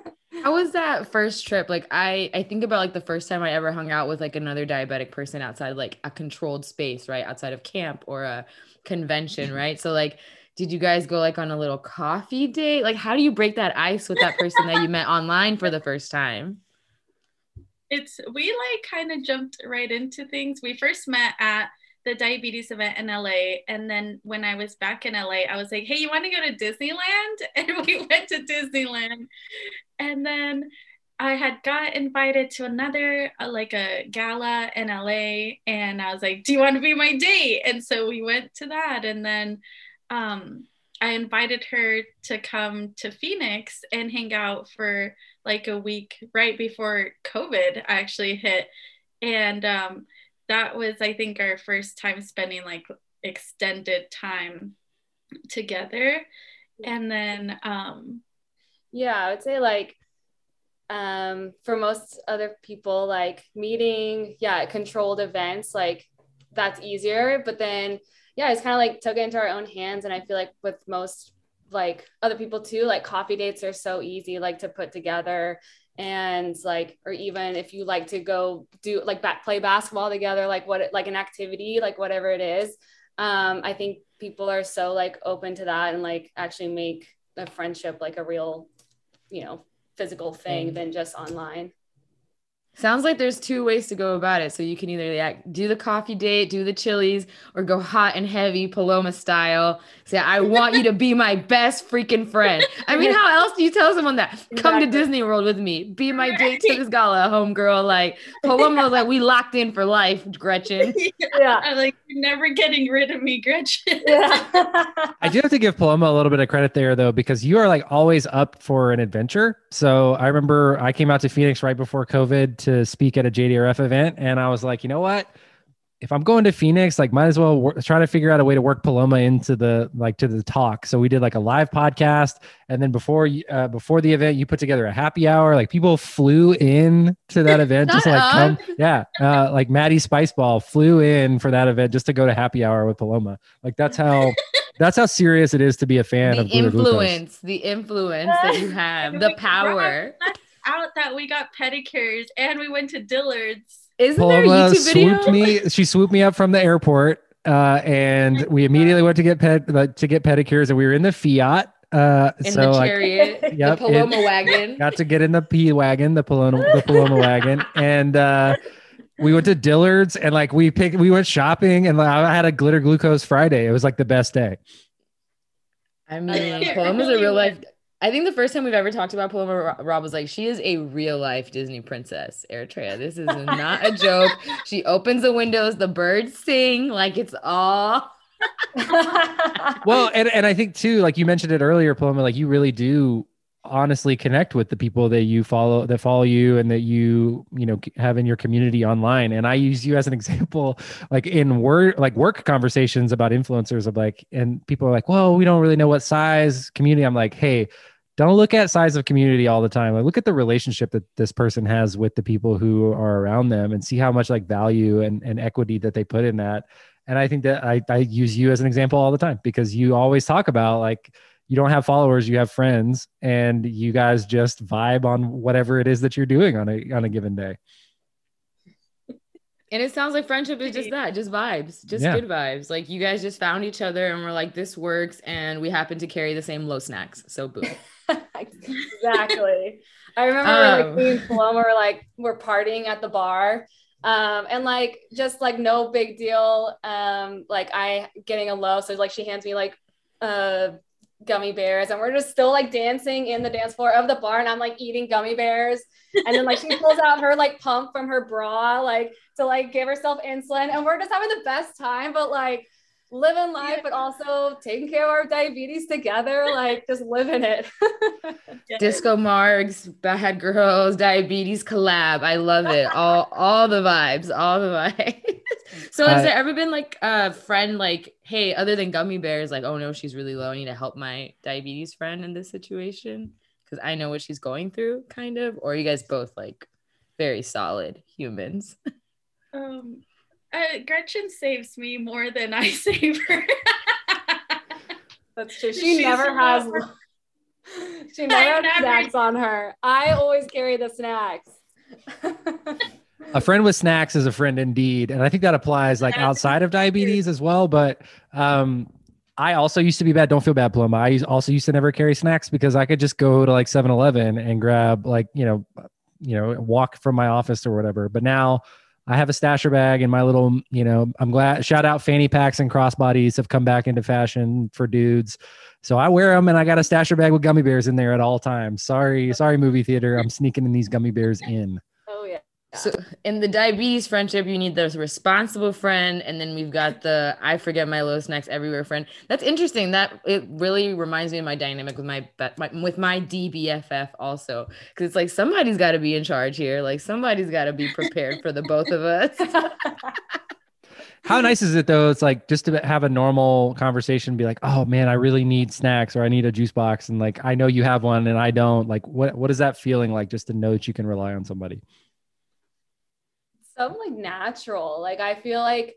How was that first trip? Like I I think about like the first time I ever hung out with like another diabetic person outside like a controlled space, right? Outside of camp or a convention, mm-hmm. right? So like did you guys go like on a little coffee date? Like how do you break that ice with that person that you met online for the first time? It's we like kind of jumped right into things. We first met at the diabetes event in LA. And then when I was back in LA, I was like, hey, you want to go to Disneyland? And we went to Disneyland and then I had got invited to another uh, like a gala in LA and I was like, "Do you want to be my date?" And so we went to that and then um I invited her to come to Phoenix and hang out for like a week right before COVID actually hit. And um, that was, I think, our first time spending like extended time together. And then, um, yeah, I would say like um, for most other people, like meeting, yeah, controlled events, like that's easier. But then, yeah, it's kind of like took it into our own hands. And I feel like with most like other people too, like coffee dates are so easy, like to put together and like or even if you like to go do like back play basketball together like what like an activity like whatever it is um i think people are so like open to that and like actually make a friendship like a real you know physical thing mm. than just online Sounds like there's two ways to go about it. So you can either like do the coffee date, do the Chili's, or go hot and heavy Paloma style. Say, I want you to be my best freaking friend. I mean, how else do you tell someone that? Come to Disney World with me. Be my date to this gala, homegirl. Like Paloma was like, we locked in for life, Gretchen. Yeah. I'm like, you're never getting rid of me, Gretchen. Yeah. I do have to give Paloma a little bit of credit there though, because you are like always up for an adventure. So I remember I came out to Phoenix right before COVID to speak at a JDRF event, and I was like, you know what? If I'm going to Phoenix, like, might as well wor- try to figure out a way to work Paloma into the like to the talk. So we did like a live podcast, and then before uh, before the event, you put together a happy hour. Like people flew in to that event just to, like come, yeah. Uh, like Maddie Spiceball flew in for that event just to go to happy hour with Paloma. Like that's how that's how serious it is to be a fan the of influence, the influence that you have, the power out that we got pedicures and we went to Dillard's. Isn't Paloma there a YouTube video? Swooped me, she swooped me up from the airport, uh, and we immediately went to get ped uh, to get pedicures, and we were in the Fiat. Uh, in so the chariot, like, yep, the Paloma it, wagon. Got to get in the P wagon, the Paloma, the Paloma wagon, and uh, we went to Dillard's and like we picked, we went shopping, and like, I had a glitter glucose Friday. It was like the best day. I mean, Paloma's a real life I think the first time we've ever talked about Paloma Rob was like, she is a real life Disney princess, Eritrea. This is not a joke. She opens the windows, the birds sing, like it's all. well, and, and I think too, like you mentioned it earlier, Paloma, like you really do honestly connect with the people that you follow that follow you and that you you know have in your community online and i use you as an example like in work like work conversations about influencers of like and people are like well we don't really know what size community i'm like hey don't look at size of community all the time. Like look at the relationship that this person has with the people who are around them and see how much like value and, and equity that they put in that. And I think that I, I use you as an example all the time because you always talk about like you don't have followers, you have friends, and you guys just vibe on whatever it is that you're doing on a on a given day. And it sounds like friendship is just that, just vibes, just yeah. good vibes. Like you guys just found each other and we're like, this works, and we happen to carry the same low snacks. So boom. exactly. I remember um, like me and Paloma were like we're partying at the bar. Um, and like just like no big deal. Um, like I getting a low. So like she hands me like uh gummy bears and we're just still like dancing in the dance floor of the bar and I'm like eating gummy bears. And then like she pulls out her like pump from her bra, like to like give herself insulin. And we're just having the best time. But like living life, but also taking care of our diabetes together, like just living it. Disco Marks, Bad Girls, Diabetes collab. I love it. All all the vibes, all the vibes. so has uh, there ever been like a friend like, hey, other than gummy bears, like, oh no, she's really low. I need to help my diabetes friend in this situation? Because I know what she's going through, kind of. Or you guys both like very solid humans? Um uh, Gretchen saves me more than I save her. That's true. She She's never has. She never has snacks on her. I always carry the snacks. a friend with snacks is a friend indeed, and I think that applies like outside of diabetes as well. But um, I also used to be bad. Don't feel bad, Paloma. I also used to never carry snacks because I could just go to like 7-Eleven and grab like you know, you know, walk from my office or whatever. But now I have a stasher bag and my little, you know, I'm glad shout out fanny packs and crossbodies have come back into fashion for dudes. So I wear them and I got a stasher bag with gummy bears in there at all times. Sorry, sorry, movie theater. I'm sneaking in these gummy bears in. So in the diabetes friendship, you need the responsible friend, and then we've got the I forget my low snacks everywhere friend. That's interesting. That it really reminds me of my dynamic with my, my with my DBFF also, because it's like somebody's got to be in charge here. Like somebody's got to be prepared for the both of us. How nice is it though? It's like just to have a normal conversation, be like, "Oh man, I really need snacks, or I need a juice box," and like I know you have one and I don't. Like, what what is that feeling like? Just to know that you can rely on somebody. So like natural. Like I feel like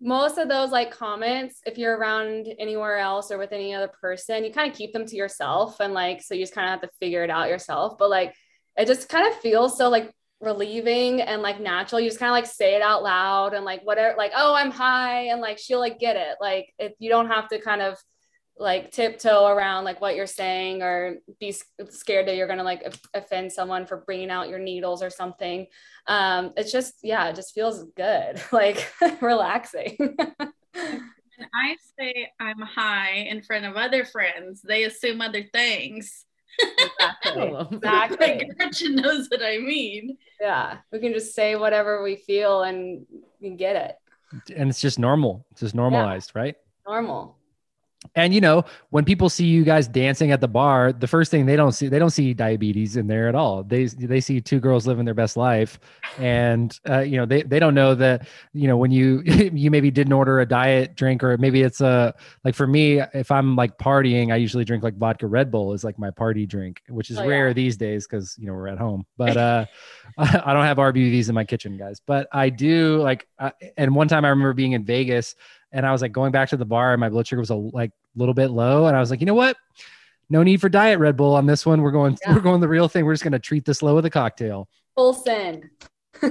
most of those like comments, if you're around anywhere else or with any other person, you kind of keep them to yourself, and like so you just kind of have to figure it out yourself. But like it just kind of feels so like relieving and like natural. You just kind of like say it out loud and like whatever, like, oh, I'm high, and like she'll like get it. Like if you don't have to kind of like tiptoe around like what you're saying or be scared that you're gonna like offend someone for bringing out your needles or something. Um, it's just yeah, it just feels good, like relaxing. when I say I'm high in front of other friends, they assume other things. Exactly. exactly. Gretchen knows what I mean. Yeah. We can just say whatever we feel and we get it. And it's just normal. It's just normalized, yeah. right? Normal and you know when people see you guys dancing at the bar the first thing they don't see they don't see diabetes in there at all. They they see two girls living their best life. And uh, you know they, they don't know that you know when you you maybe didn't order a diet drink or maybe it's a like for me if i'm like partying i usually drink like vodka red bull is like my party drink which is oh, rare yeah. these days because you know we're at home. But uh i don't have rbvs in my kitchen guys. But i do like uh, and one time i remember being in vegas and I was like going back to the bar and my blood sugar was a like little bit low and I was like, you know what? No need for diet Red Bull on this one. We're going yeah. we're going the real thing. We're just going to treat this low with a cocktail. Full send.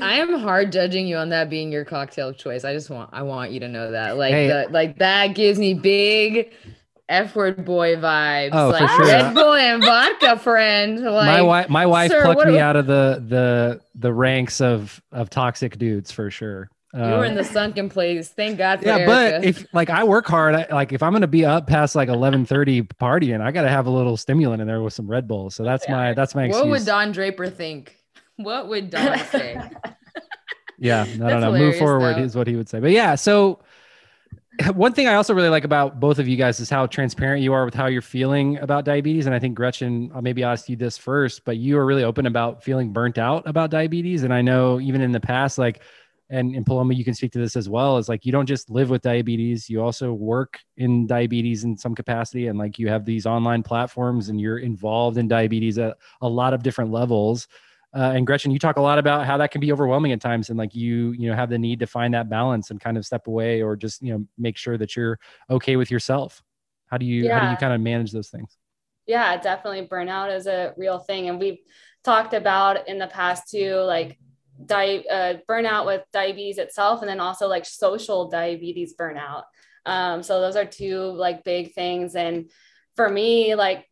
I am hard judging you on that being your cocktail choice. I just want I want you to know that. Like hey. the, like that gives me big F word boy vibes. Oh, like for sure. Red Bull and vodka friend. Like my wife my wife sir, plucked me out of the the the ranks of of toxic dudes for sure. You were uh, in the sunken place. Thank God for yeah. Erica. But if like I work hard, I, like if I'm gonna be up past like 11:30 partying, I gotta have a little stimulant in there with some Red Bull. So that's yeah. my that's my excuse. What would Don Draper think? What would Don say? yeah, I don't know. Move forward though. is what he would say. But yeah, so one thing I also really like about both of you guys is how transparent you are with how you're feeling about diabetes. And I think Gretchen, I'll maybe ask you this first, but you are really open about feeling burnt out about diabetes. And I know even in the past, like and in Paloma, you can speak to this as well. Is like you don't just live with diabetes; you also work in diabetes in some capacity, and like you have these online platforms, and you're involved in diabetes at a lot of different levels. Uh, and Gretchen, you talk a lot about how that can be overwhelming at times, and like you, you know, have the need to find that balance and kind of step away, or just you know, make sure that you're okay with yourself. How do you yeah. how do you kind of manage those things? Yeah, definitely. Burnout is a real thing, and we've talked about in the past too, like di- uh, burnout with diabetes itself and then also like social diabetes burnout um, so those are two like big things and for me like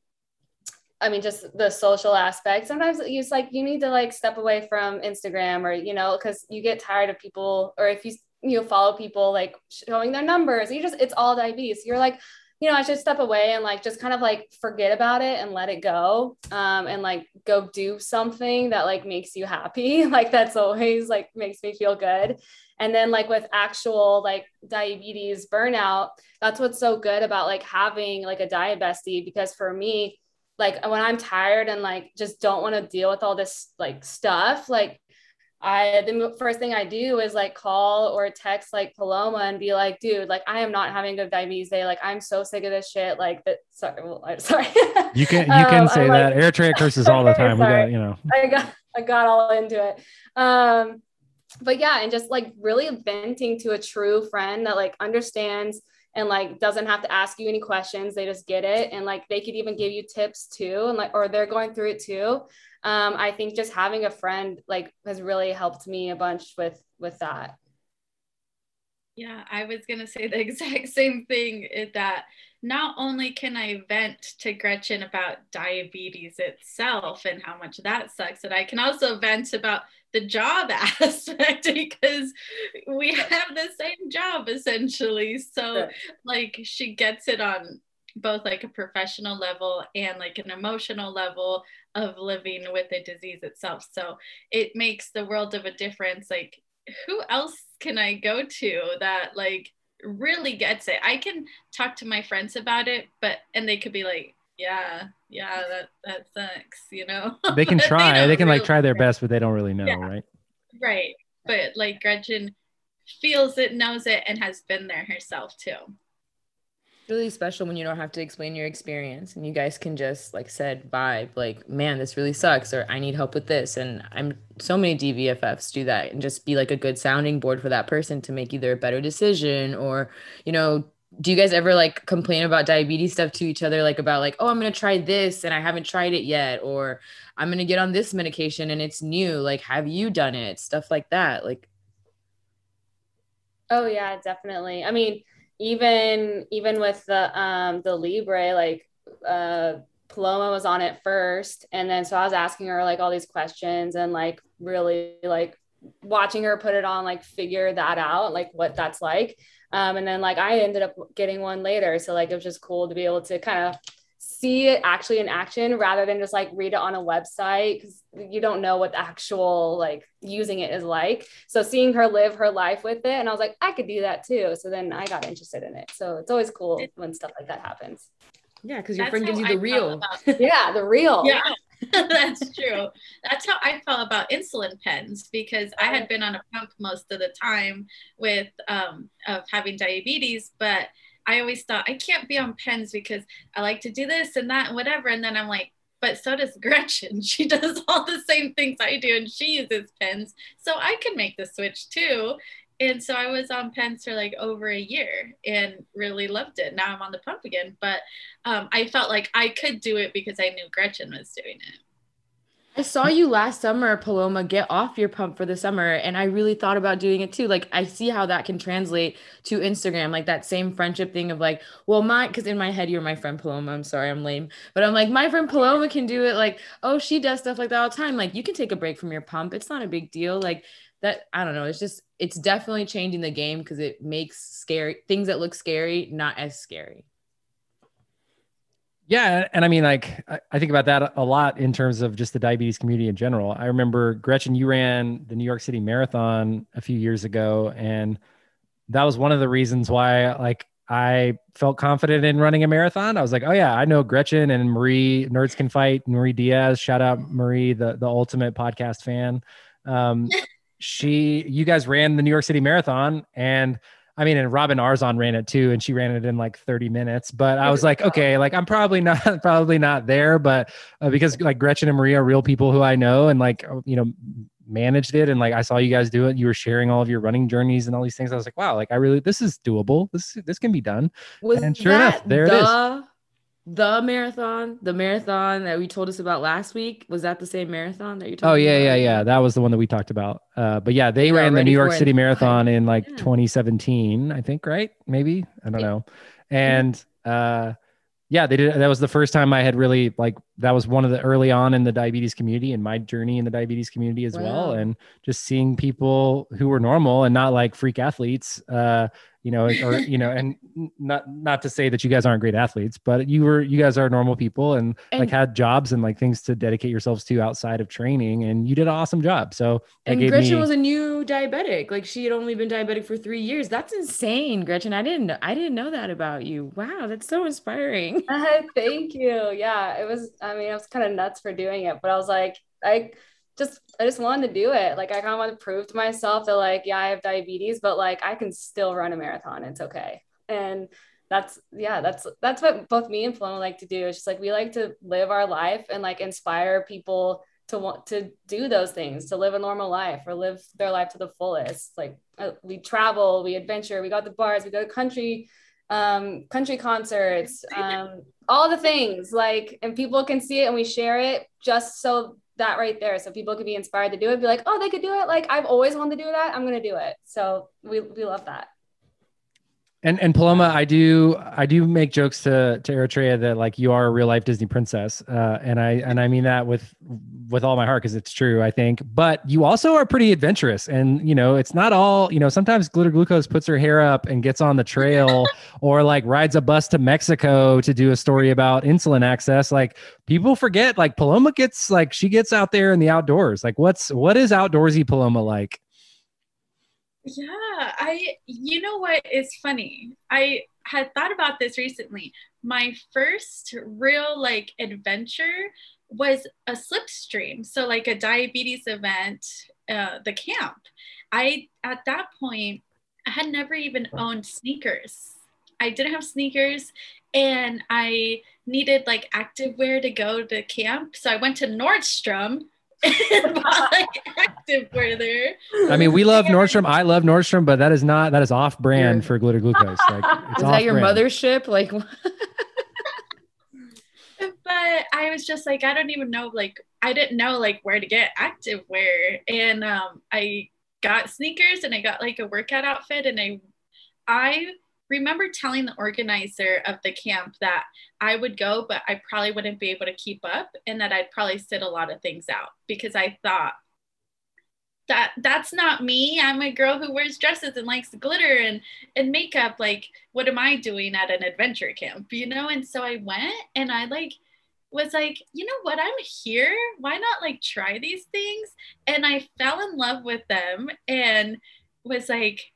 I mean, just the social aspect. Sometimes it's like you need to like step away from Instagram or, you know, because you get tired of people, or if you, you know follow people like showing their numbers, you just, it's all diabetes. You're like, you know, I should step away and like just kind of like forget about it and let it go. Um, and like go do something that like makes you happy. Like that's always like makes me feel good. And then like with actual like diabetes burnout, that's what's so good about like having like a diet bestie because for me, like when I'm tired and like just don't want to deal with all this like stuff, like I the first thing I do is like call or text like Paloma and be like, dude, like I am not having a diabetes day. Like I'm so sick of this shit. Like that. Sorry, well, I'm sorry. You can you can um, say I'm that. Like, Eritrea curses all the time. Sorry. We got you know. I got I got all into it. Um, but yeah, and just like really venting to a true friend that like understands and like doesn't have to ask you any questions. They just get it, and like they could even give you tips too, and like or they're going through it too um, I think just having a friend like has really helped me a bunch with with that. Yeah, I was gonna say the exact same thing. is That not only can I vent to Gretchen about diabetes itself and how much that sucks, but I can also vent about the job aspect because we have the same job essentially. So like she gets it on both like a professional level and like an emotional level of living with the disease itself. So it makes the world of a difference. Like who else can I go to that like really gets it? I can talk to my friends about it, but and they could be like, yeah, yeah, that that sucks, you know. They can try. they, they, can really like try their best, but they don't really know, yeah. right? Right. But like Gretchen feels it, knows it, and has been there herself too really special when you don't have to explain your experience and you guys can just like said vibe like man this really sucks or i need help with this and i'm so many dbffs do that and just be like a good sounding board for that person to make either a better decision or you know do you guys ever like complain about diabetes stuff to each other? Like about like oh i'm going to try this and i haven't tried it yet or i'm going to get on this medication and it's new like have you done it? Stuff like that like oh yeah definitely. I mean even even with the um the libre like uh paloma was on it first. And then so i was asking her like all these questions and like really like watching her put it on like figure that out like what that's like. Um and then like i ended up getting one later. So like it was just cool to be able to kind of see it actually in action rather than just like read it on a website because you don't know what the actual like using it is like. So seeing her live her life with it, and I was like, I could do that too. So then I got interested in it. So it's always cool when stuff like that happens. Yeah, because your That's friend gives you the I real. yeah, the real. Yeah. That's true. That's how I felt about insulin pens because I had been on a pump most of the time with um, of having diabetes, but I always thought I can't be on pens because I like to do this and that and whatever. And then I'm like, but so does Gretchen. She does all the same things I do and she uses pens. So I can make the switch too. And so I was on pens for like over a year and really loved it. Now I'm on the pump again, but um, I felt like I could do it because I knew Gretchen was doing it. I saw you last summer, Paloma, get off your pump for the summer. And I really thought about doing it too. Like, I see how that can translate to Instagram, like that same friendship thing of like, well, my, because in my head, you're my friend Paloma. I'm sorry, I'm lame. But I'm like, my friend Paloma can do it. Like, oh, she does stuff like that all the time. Like, you can take a break from your pump. It's not a big deal. Like, that, I don't know. It's just, it's definitely changing the game because it makes scary things that look scary not as scary. Yeah, and I mean, like I think about that a lot in terms of just the diabetes community in general. I remember Gretchen, you ran the New York City Marathon a few years ago, and that was one of the reasons why, like, I felt confident in running a marathon. I was like, oh yeah, I know Gretchen and Marie. Nerds can fight. Marie Diaz, shout out Marie, the the ultimate podcast fan. Um, she, you guys ran the New York City Marathon, and I mean, and Robin Arzon ran it too, and she ran it in like 30 minutes. But I was like, okay, like I'm probably not, probably not there, but uh, because like Gretchen and Maria are real people who I know, and like uh, you know, managed it, and like I saw you guys do it. You were sharing all of your running journeys and all these things. I was like, wow, like I really, this is doable. This this can be done. Was and sure enough, there the- it is the marathon, the marathon that we told us about last week, was that the same marathon that you talking Oh yeah, about? yeah, yeah. That was the one that we talked about. Uh, but yeah, they You're ran the New York City Marathon in like yeah. 2017, I think, right? Maybe I don't know. And uh, yeah, they did. That was the first time I had really like that was one of the early on in the diabetes community and my journey in the diabetes community as wow. well, and just seeing people who were normal and not like freak athletes. Uh, you know, or you know, and not not to say that you guys aren't great athletes, but you were you guys are normal people and, and like had jobs and like things to dedicate yourselves to outside of training, and you did an awesome job. So and Gretchen me... was a new diabetic, like she had only been diabetic for three years. That's insane, Gretchen. I didn't I didn't know that about you. Wow, that's so inspiring. Uh, thank you. Yeah, it was. I mean, I was kind of nuts for doing it, but I was like, I just I just wanted to do it. Like I kind of want to prove to myself that like yeah I have diabetes, but like I can still run a marathon. It's okay. And that's yeah that's that's what both me and Paloma like to do. It's just like we like to live our life and like inspire people to want to do those things, to live a normal life or live their life to the fullest. Like uh, we travel, we adventure, we go to bars, we go to country um, country concerts, um, all the things like, and people can see it and we share it just so that right there. So people could be inspired to do it be like oh they could do it. Like i've always wanted to do that. I'm going to do it. So we, we love that And and Paloma, I do I do make jokes to to Eritrea that like you are a real life Disney princess, uh, and I and I mean that with with all my heart because it's true. I think, but you also are pretty adventurous, and you know it's not all you know. Sometimes Glitter Glucose puts her hair up and gets on the trail, or like rides a bus to Mexico to do a story about insulin access. Like people forget, like Paloma gets like she gets out there in the outdoors. Like what's what is outdoorsy Paloma like? Yeah, I, you know what is funny? I had thought about this recently. My first real like adventure was a slipstream. So, like a diabetes event, uh, the camp. I, at that point, I had never even owned sneakers. I didn't have sneakers and I needed like active wear to go to camp. So I went to Nordstrom like active wear. I mean, we love Nordstrom. I love Nordstrom, but that is not that is off brand for glitter glucose. Like, is that your mothership? Like, but I was just like, I don't even know. Like, I didn't know like where to get active wear, and um, I got sneakers and I got like a workout outfit, and I, I remember telling the organizer of the camp that I would go, but I probably wouldn't be able to keep up and that I'd probably sit a lot of things out because I thought that that's not me. I'm a girl who wears dresses and likes glitter and, and makeup. Like, what am I doing at an adventure camp? You know? And so I went and I like was like, you know what, I'm here. Why not like try these things? And I fell in love with them and was like,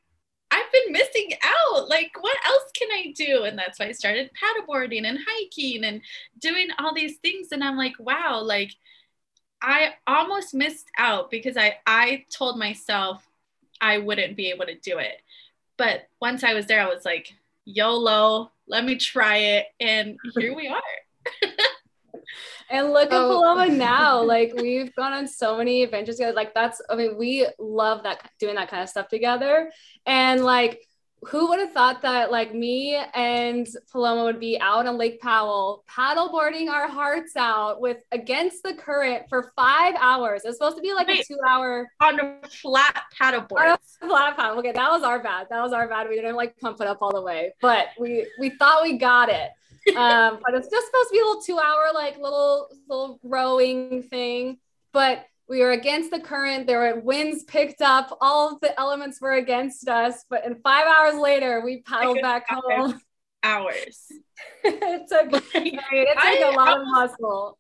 I've been missing out. Like, what else can I do? And that's why I started paddleboarding and hiking and doing all these things. And I'm like, wow, like I almost missed out because I I told myself I wouldn't be able to do it. But once I was there, I was like, YOLO, let me try it. And here we are. And look oh. at Paloma now. Like we've gone on so many adventures together. Like that's I mean, we love that doing that kind of stuff together. And like who would have thought that like me and Paloma would be out on Lake Powell paddleboarding our hearts out with against the current for five hours. It's supposed to be like Wait, a two hour on a flat paddleboard. flat paddle. Okay, that was our bad. That was our bad. We didn't like pump it up all the way, but we we thought we got it um, but it's just supposed to be a little two hour, like little little rowing thing. But we were against the current. There were winds picked up. All of the elements were against us. But in five hours later, we paddled back home. Hours. it took, like, it took I, a lot of muscle.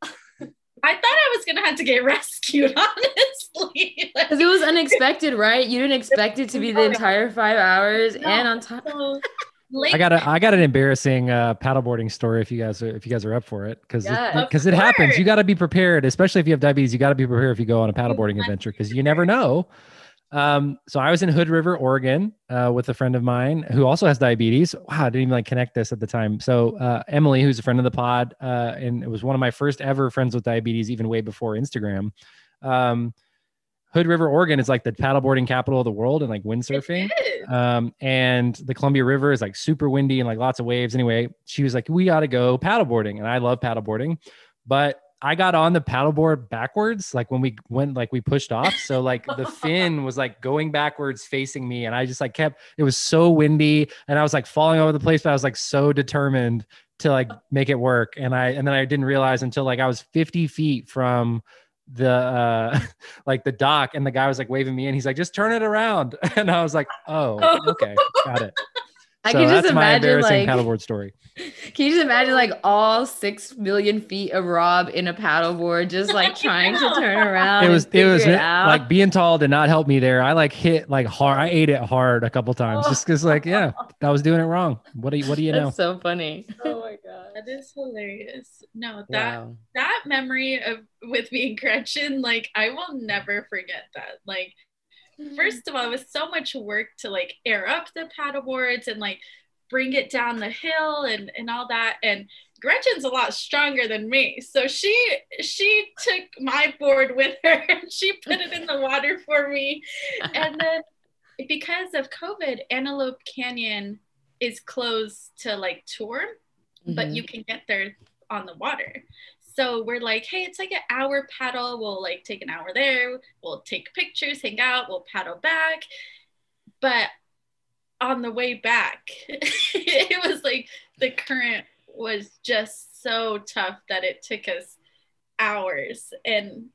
I thought I was gonna have to get rescued, honestly. Because it was unexpected, right? You didn't expect it to be the entire five hours, no. and on top. I got a I got an embarrassing uh, paddleboarding story if you guys are if you guys are up for it because because it, it, happens. You got to be prepared, especially if you have diabetes. You got to be prepared if you go on a paddleboarding adventure because you never know. Um, so I was in Hood River, Oregon, uh, with a friend of mine who also has diabetes. Wow, I didn't even like connect this at the time. So uh, Emily, who's a friend of the pod, uh, and it was one of my first ever friends with diabetes, even way before Instagram. Um, Hood River, Oregon is like the paddleboarding capital of the world and like windsurfing. Um, and the Columbia River is like super windy and like lots of waves. Anyway, she was like, we got to go paddleboarding. And I love paddleboarding, but I got on the paddleboard backwards, like when we went, like we pushed off. So like the fin was like going backwards facing me. And I just like kept, it was so windy and I was like falling over the place, but I was like so determined to like make it work. And I, and then I didn't realize until like I was 50 feet from the uh like the dock and the guy was like waving me in. He's like just turn it around. And i was like oh okay got it I so can just imagine like paddleboard story. Can you just imagine like all six million feet of Rob in a paddleboard, just like trying to turn around? It was it was it like being tall did not help me there. I like hit like hard. I ate it hard a couple times, oh. just because like yeah, I was doing it wrong. What do you what do you That's know? So funny. Oh my god, that is hilarious. No, that wow. that memory of with me and Gretchen, like I will never forget that. Like first of all, it was so much work to like air up the paddle boards and like bring it down the hill and and all that. And Gretchen's a lot stronger than me, so she she took my board with her and she put it in the water for me. And then because of COVID, Antelope Canyon is closed to like tour, mm-hmm. but you can get there on the water. So we're like, hey, it's like an hour paddle. We'll like take an hour there. We'll take pictures, hang out, we'll paddle back. But on the way back, it was like the current was just so tough that it took us hours and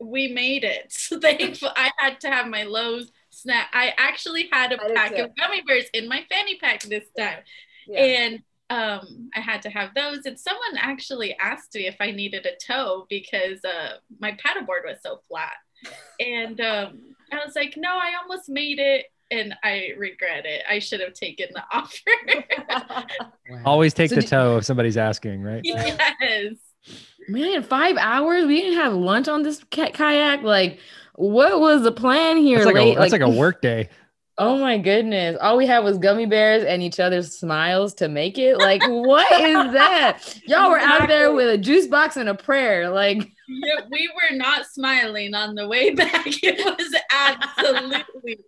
we made it. So thankful I had to have my Lowe's snack. I actually had a pack of gummy bears in my fanny pack this time. Yeah. And um, I had to have those. And someone actually asked me if I needed a tow because uh, my paddleboard was so flat. And um, I was like, no, I almost made it. And I regret it. I should have taken the offer. Always take so the tow if somebody's asking, right? Yes. Man, five hours. We didn't have lunch on this kayak. Like, what was the plan here? That's like, late? A, that's like, like a work day. Oh my goodness. All we had was gummy bears and each other's smiles to make it. Like, what is that? Y'all were out there with a juice box and a prayer. Like, yeah, we were not smiling on the way back. It was absolutely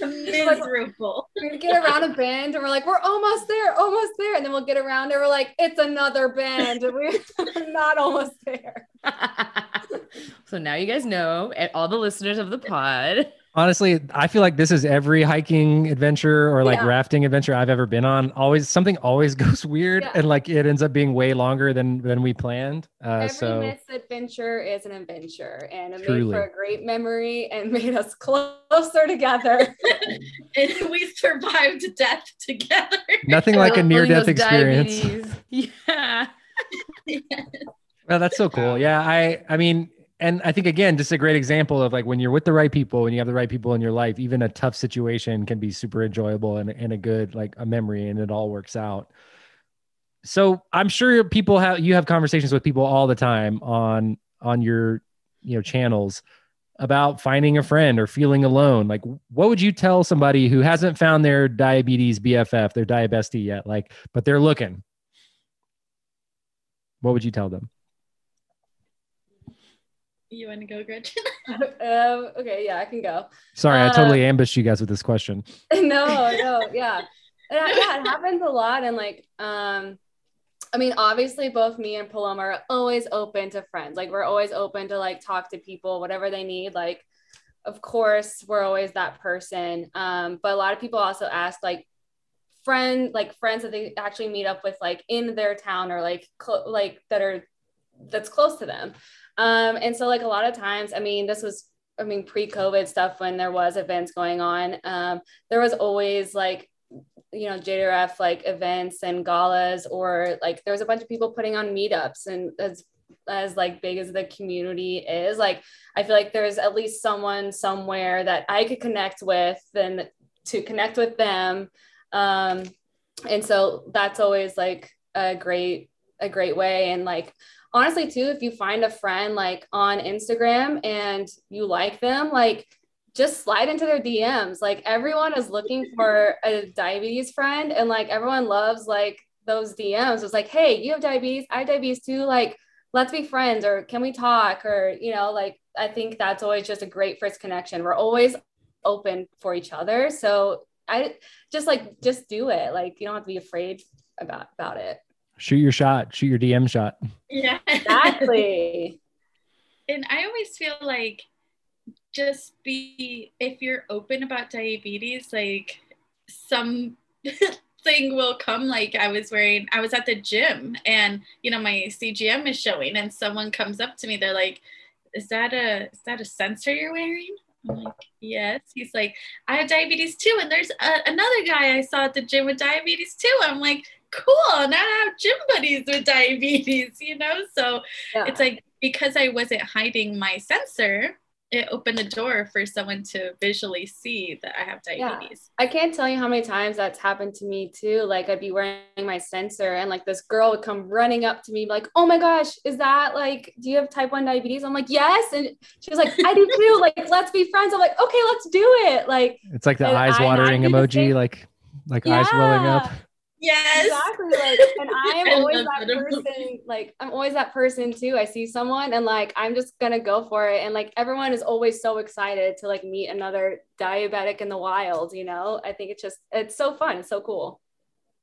miserable. we get around a bend and we're like, we're almost there, almost there. And then we'll get around and we're like, it's another bend. And we're not almost there. so now you guys know, and all the listeners of the pod honestly, I feel like this is every hiking adventure or like yeah. rafting adventure I've ever been on. Always something always goes weird yeah. and like it ends up being way longer than than we planned. Uh, every so misadventure is an adventure, and it truly. made for a great memory and made us closer together. and we survived death together. Nothing like a near death experience. Yeah. Well, that's so cool. Yeah, I I mean, and I think again, just a great example of like when you're with the right people and you have the right people in your life, even a tough situation can be super enjoyable and, and a good like a memory and it all works out. So I'm sure people have you have conversations with people all the time on on your you know channels about finding a friend or feeling alone. Like what would you tell somebody who hasn't found their diabetes BFF, their diabestie yet, like, but they're looking? What would you tell them? You want to go, Gretchen? um, okay, yeah, I can go. Sorry, I totally uh, ambushed you guys with this question. no, no, yeah. And, yeah, it happens a lot. And like, um, I mean, obviously, both me and Paloma are always open to friends. Like, we're always open to like talk to people, whatever they need. Like, of course, we're always that person. Um, but a lot of people also ask, like, friend, like friends that they actually meet up with, like in their town or like, cl- like that are that's close to them. Um, and so like a lot of times, I mean, this was, I mean, pre-COVID stuff when there was events going on, um, there was always like, you know, JDRF like events and galas, or like there was a bunch of people putting on meetups and as as like big as the community is. Like i feel like there's at least someone somewhere that i could connect with and to connect with them. Um and so that's always like a great a great way. And like honestly too if you find a friend like on instagram and you like them like just slide into their dms like everyone is looking for a diabetes friend and like everyone loves like those dms it's like hey you have diabetes i have diabetes too like let's be friends or can we talk? Or you know like i think that's always just a great first connection. We're always open for each other. So i just like just do it. Like you don't have to be afraid about about it shoot your shot, shoot your DM shot. Yeah, exactly. and I always feel like just be if you're open about diabetes, like some thing will come. Like i was wearing i was at the gym and you know my cgm is showing and someone comes up to me. They're like is that a is that a sensor you're wearing? I'm like yes. He's like i have diabetes too. And there's a, another guy i saw at the gym with diabetes too. I'm like cool. Now I have gym buddies with diabetes, you know? So yeah. it's like because I wasn't hiding my sensor, it opened the door for someone to visually see that I have diabetes. Yeah. I can't tell you how many times that's happened to me too. Like I'd be wearing my sensor and like this girl would come running up to me like, "Oh my gosh, is that like do you have type 1 diabetes?" I'm like, "Yes." And she was like, "I do too. Like let's be friends." I'm like, "Okay, let's do it." Like It's like the eyes watering emoji like like yeah. eyes welling up. Yes. Exactly. Like, and I'm always that person. Like, I'm always that person too. I see someone and like, I'm just gonna go for it. And like, everyone is always so excited to like meet another diabetic in the wild. You know, I think it's just it's so fun. It's so cool.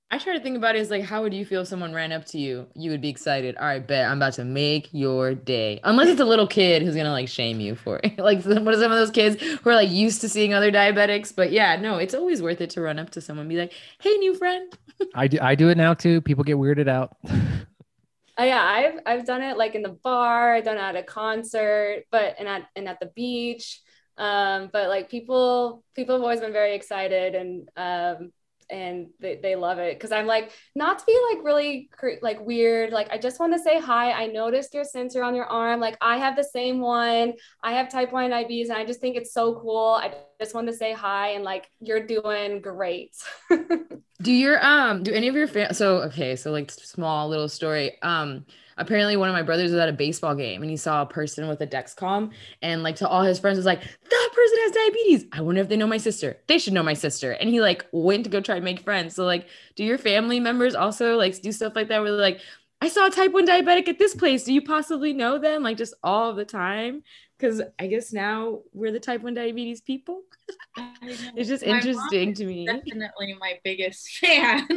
I try to think about it as like, how would you feel if someone ran up to you? You would be excited. All right, bet I'm about to make your day. Unless it's a little kid who's gonna like shame you for it. like what are some of those kids who are like used to seeing other diabetics? But yeah, no, it's always worth it to run up to someone and be like, hey, new friend. I do I do it now too. People get weirded out. Uh, yeah, I've I've done it like in the bar, I've done it at a concert, but and at and at the beach. Um, but like people people have always been very excited and um and they, they love it. Because i'm like not to be like really like weird like i just want to say hi. I noticed your sensor on your arm. Like i have the same one. I have type 1 diabetes and i just think it's so cool. I just want to say hi and like you're doing great. Do your um do any of your so okay so like small little story. Um apparently one of my brothers was at a baseball game and he saw a person with a Dexcom and like to all his friends was like, that person has diabetes. I wonder if they know my sister. They should know my sister. And he like went to go try and make friends. So like, do your family members also like do stuff like that where like, I saw a type 1 diabetic at this place. Do you possibly know them? Like just all the time? Because I guess now we're the type 1 diabetes people. it's just my interesting to me. Definitely my biggest fan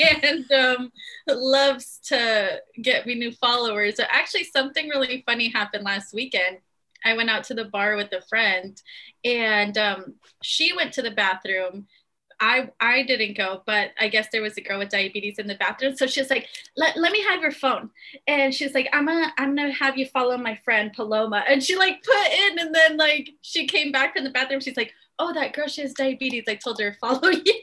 and um, loves to get me new followers. So actually, something really funny happened last weekend. I went out to the bar with a friend and um, she went to the bathroom I I didn't go, but I guess there was a girl with diabetes in the bathroom. So she's like, let, let me have your phone. And she's like, I'm gonna I'm gonna have you follow my friend Paloma. And she like put in and then like she came back from the bathroom. She's like, Oh, that girl, she has diabetes. I told her to follow you.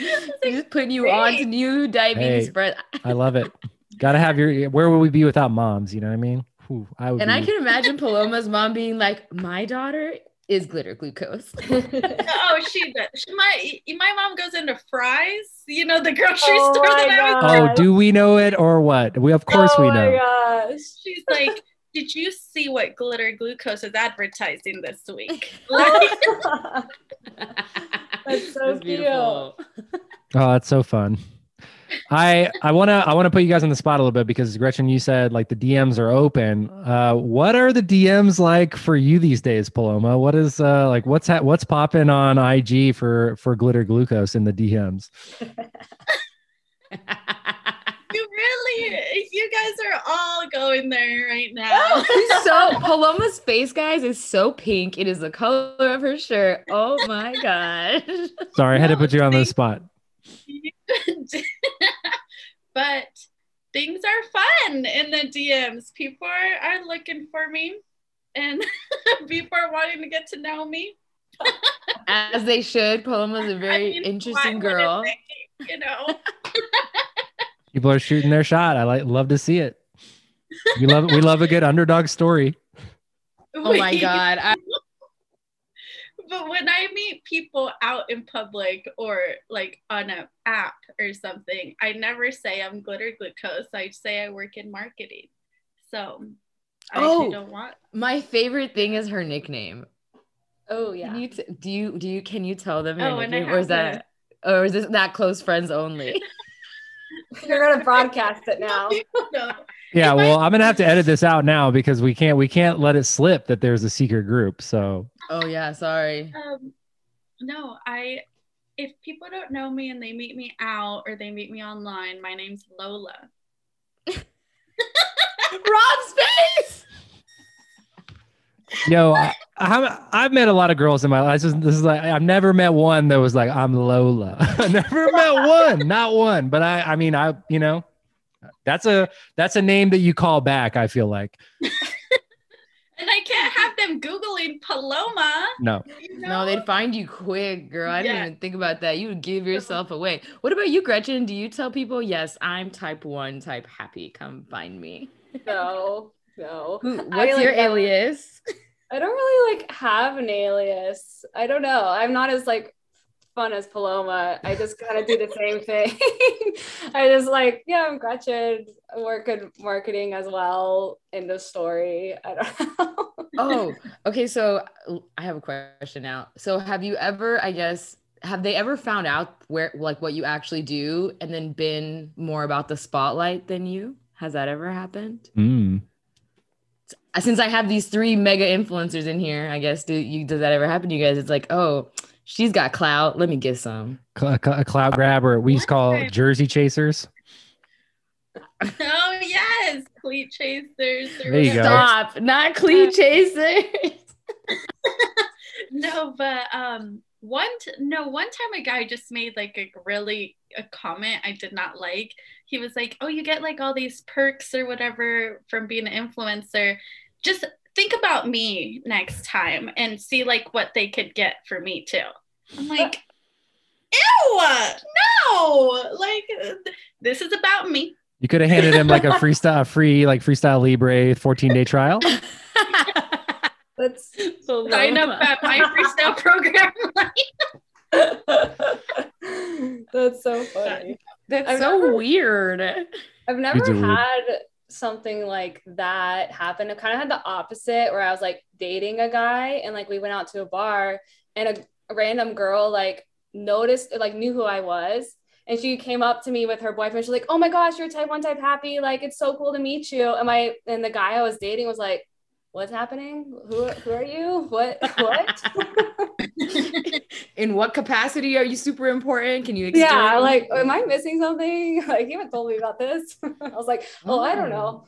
like, just putting you on to new diabetes hey, spread. I love it. Gotta have your where would we be without moms? You know what I mean? Ooh, I and be... I can imagine Paloma's mom being like, My daughter is glitter glucose. oh, she does. my my mom goes into Fry's, you know, the grocery oh store that I was. Oh, do we know it or what? We of course oh we know. Gosh. She's like, did you see what glitter glucose is advertising this week? that's so that's cute. Oh, that's so fun. I I want to I want to put you guys on the spot a little bit because Gretchen, you said like the DMs are open. Uh, what are the DMs like for you these days, Paloma? What is uh like what's ha- what's popping on IG for for glitter glucose in the DMs? you really you guys are all going there right now. so Paloma's face, guys, is so pink. It is the color of her shirt. Oh my gosh. Sorry, I had to put you on the spot. but things are fun in the DMs. People are, are looking for me and people are wanting to get to know me. As they should. Paloma's a very I mean, interesting girl. They, you know. people are shooting their shot. I like love to see it. We love we love a good underdog story. Oh my god. I- but when I meet people out in public or like on an app or something, I never say I'm glitter glucose. I say I work in marketing. So I oh, don't want. My favorite thing is her nickname. Oh yeah. You t- do you do you can you tell them oh, nickname, or is that or is this that close friends only? You're gonna broadcast it now. Yeah, well, I'm gonna have to edit this out now because we can't we can't let it slip that there's a secret group. So Oh yeah, sorry. Um, no, I. If people don't know me and they meet me out or they meet me online, my name's Lola. Rob's face. Yo, I, have met a lot of girls in my life. This is, this is like I've never met one that was like I'm Lola. I never met one, not one. But I, I mean, I, you know, that's a that's a name that you call back. I feel like. And I can't have them Googling Paloma. No. You know? No, they'd find you quick, girl. I didn't even think about that. You would give yourself away. What about you, Gretchen? Do you tell people, yes, I'm type one, type happy. Come find me? No, no. Who, what's I, your alias? I don't really like have an alias. I don't know. I'm not as like fun as Paloma. I just kind of do the same thing. I just like, yeah, I'm Gretchen. I work in marketing as well in the story. I don't know. oh, okay. So I have a question now. So have you ever, I guess, have they ever found out where, like, what you actually do and then been more about the spotlight than you? Has that ever happened? Mm. Since I have these three mega influencers in here, I guess, do you, does that ever happen to you guys? It's like, oh, she's got clout. Let me get some. Cl- a cloud grabber. We used to call What? jersey chasers. oh yes, cleat chasers. or There you go. Stop, not cleat chasers. No, but um, one t- no one time a guy just made like a really a comment I did not like. He was like, "Oh, you get like all these perks or whatever from being an influencer. Just think about me next time and see like what they could get for me too." I'm like, "Ew, no! Like this is about me." You could have handed him like a freestyle, a free like freestyle libre 14 day trial. That's Sign up at my freestyle program. that's so funny. That's I've so never- weird. I've never Kids weird. had something like that happened. I kind of had the opposite where I was like dating a guy and like we went out to a bar and a, random girl like noticed like knew who I was. And she came up to me with her boyfriend. She's like, "Oh my gosh, you're type one, type happy. Like, it's so cool to meet you." And my and the guy I was dating was like, "What's happening? Who who are you? What what?" In what capacity are you super important? Can you explain? yeah, like, am I missing something? Like, you haven't told me about this. I was like, "Oh, I don't know."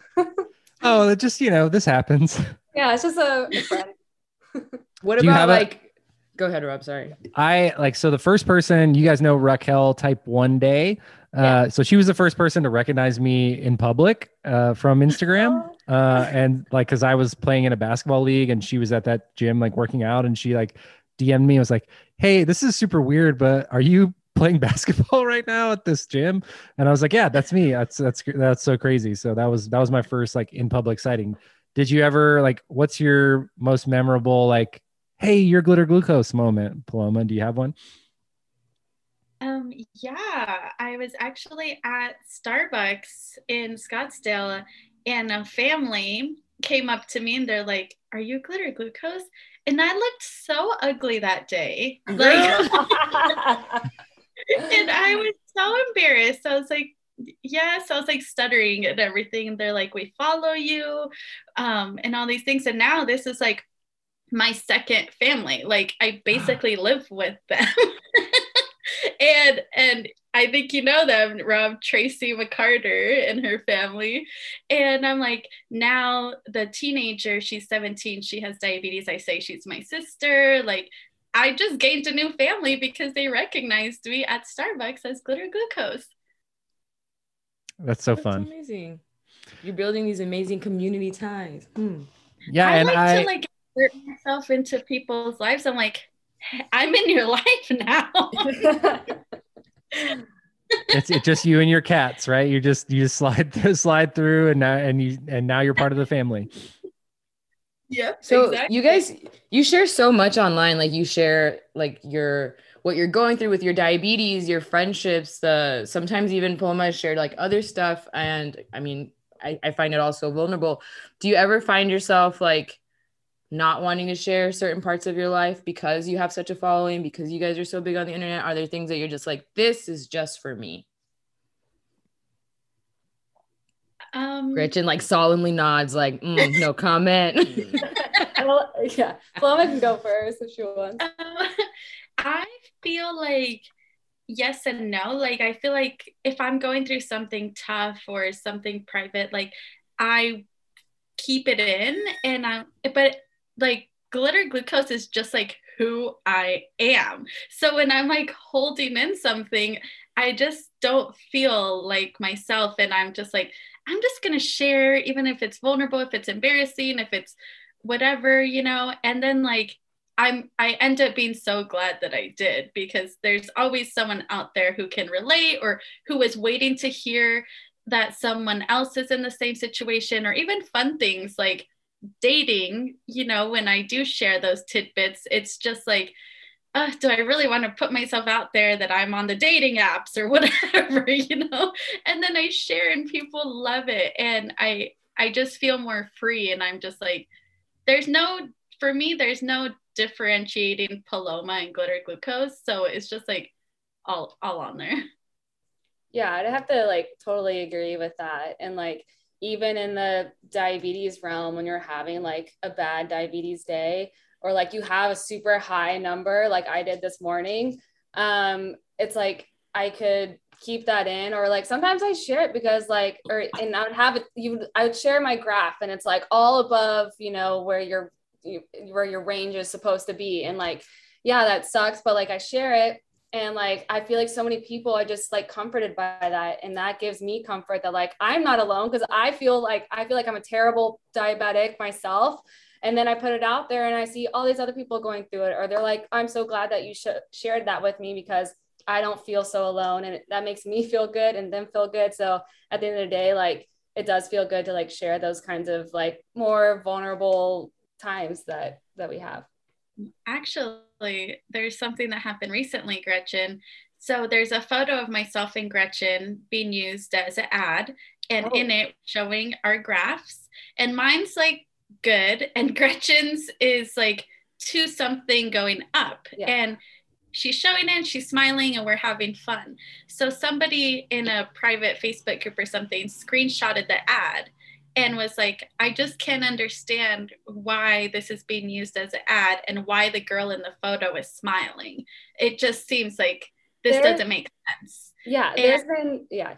Oh, it just you know, this happens. Yeah, it's just a, a friend. what Do about have a- like? Go ahead, Rob. Sorry. I like so the first person you guys know Raquel type one day. Uh, Yeah. so she was the first person to recognize me in public uh, from Instagram. Uh, and like, cause I was playing in a basketball league and she was at that gym, like working out and she like DM'd me. and was like, Hey, this is super weird, but are you playing basketball right now at this gym? And I was like, yeah, that's me. That's, that's, that's so crazy. So that was, that was my first like in public sighting. Did you ever like, what's your most memorable, like, Hey, your glitter glucose moment, Paloma. Do you have one? Um, yeah, I was actually at Starbucks in Scottsdale, and a family came up to me and they're like, Are you glitter glucose? And I looked so ugly that day. Like, and I was so embarrassed. I was like, Yes, I was like stuttering and everything. And they're like, We follow you, um, and all these things. And now this is like my second family. Like, I basically live with them. and and I think you know them, Rob Tracy McCarter and her family. And I'm like, now the teenager, she's 17, she has diabetes. I say she's my sister. Like, I just gained a new family because they recognized me at Starbucks as glitter glucose. That's so That's fun. amazing. You're building these amazing community ties. Hmm. Yeah, I and like I to like insert myself into people's lives. I'm like, I'm in your life now. it's it's just you and your cats, right? You just you just slide slide through, and now and you and now you're part of the family. Yeah. So you guys, you share so much online. Like you share like your what you're going through with your diabetes, your friendships. The sometimes even Paloma shared like other stuff, and I mean, I, I find it all so vulnerable. Do you ever find yourself like not wanting to share certain parts of your life because you have such a following because you guys are so big on the internet? Are there things that you're just like, this is just for me? um, Gretchen like solemnly nods, like, "Mm, no comment. well, yeah, Paloma can go first if she wants. Um, I feel like yes and no. Like I feel like if I'm going through something tough or something private, like I keep it in and I but like glitter glucose is just like who I am. So when I'm like holding in something, I just don't feel like myself and I'm just like I'm just going to share even if it's vulnerable, if it's embarrassing, if it's whatever, you know, and then like I'm I end up being so glad that I did because there's always someone out there who can relate or who is waiting to hear that someone else is in the same situation or even fun things like dating, you know, when I do share those tidbits, it's just like uh, do I really want to put myself out there that I'm on the dating apps or whatever, you know? And then I share and people love it and I I just feel more free and I'm just like there's no for me there's no differentiating Paloma and glitter glucose. So it's just like all all on there. Yeah, I'd have to like totally agree with that. And like even in the diabetes realm, when you're having like a bad diabetes day, or like you have a super high number like I did this morning, um, it's like I could keep that in or like sometimes I share it because like or and I would have it you I would share my graph and it's like all above, you know, where your you, where your range is supposed to be and like yeah, that sucks, but like I share it and like i feel like so many people are just like comforted by that. And that gives me comfort that like i'm not alone because i feel like i feel like i'm a terrible diabetic myself. And then i put it out there and i see all these other people going through it or they're like i'm so glad that you sh- shared that with me because i don't feel so alone. And that makes me feel good and them feel good. So at the end of the day like it does feel good to like share those kinds of like more vulnerable times that that we have Actually, there's something that happened recently, Gretchen. So there's a photo of myself and Gretchen being used as an ad, and oh. in it showing our graphs. And mine's like good, and Gretchen's is like to something going up. Yeah. And she's showing it, she's smiling, and we're having fun. So somebody in a private Facebook group or something screenshotted the ad and was like, I just can't understand why this is being used as an ad and why the girl in the photo is smiling. It just seems like this doesn't make sense. Yeah, there's been, yeah,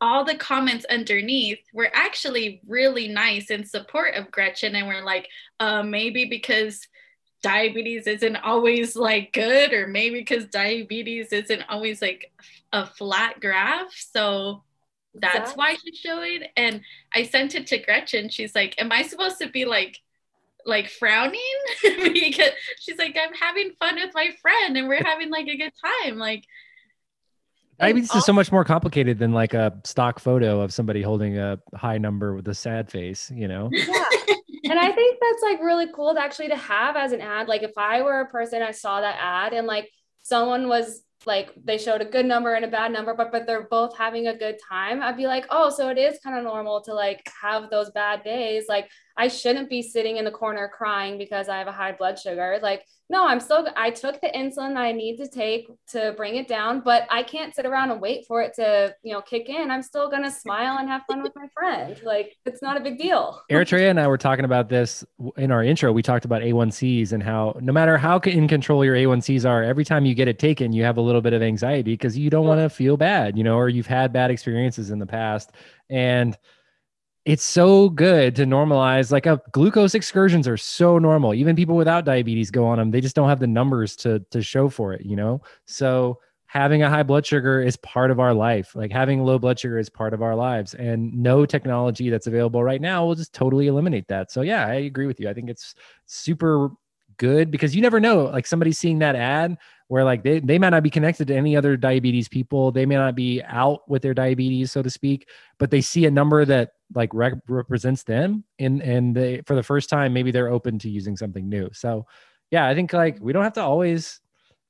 all the comments underneath were actually really nice in support of Gretchen. And we're like, uh, maybe because diabetes isn't always like good, or maybe because diabetes isn't always like a flat graph. So that's why she's showing and i sent it to gretchen. She's like am i supposed to be like like frowning? Because she's like i'm having fun with my friend and we're having like a good time. Like I mean, diabetes is so much more complicated than like a stock photo of somebody holding a high number with a sad face you know? Yeah. And i think that's like really cool to actually to have as an ad. Like if i were a person i saw that ad and like someone was like they showed a good number and a bad number but but they're both having a good time i'd be like oh so it is kind of normal to like have those bad days. Like i shouldn't be sitting in the corner crying because i have a high blood sugar like no, I'm still, I took the insulin I need to take to bring it down, but I can't sit around and wait for it to, you know, kick in. I'm still going to smile and have fun with my friend. Like it's not a big deal. Eritrea and I were talking about this in our intro. We talked about A1Cs and how no matter how in control your A1Cs are, every time you get it taken, you have a little bit of anxiety because you don't want to feel bad, you know, or you've had bad experiences in the past. And, it's so good to normalize like a glucose excursions are so normal. Even people without diabetes go on them they just don't have the numbers to to show for it you know? So having a high blood sugar is part of our life. Like having low blood sugar is part of our lives. And no technology that's available right now will just totally eliminate that. So yeah i agree with you. I think it's super good because you never know like somebody seeing that ad where like they, they might not be connected to any other diabetes people. They may not be out with their diabetes so to speak but they see a number that like rep- represents them and and they for the first time maybe they're open to using something new. So yeah i think like we don't have to always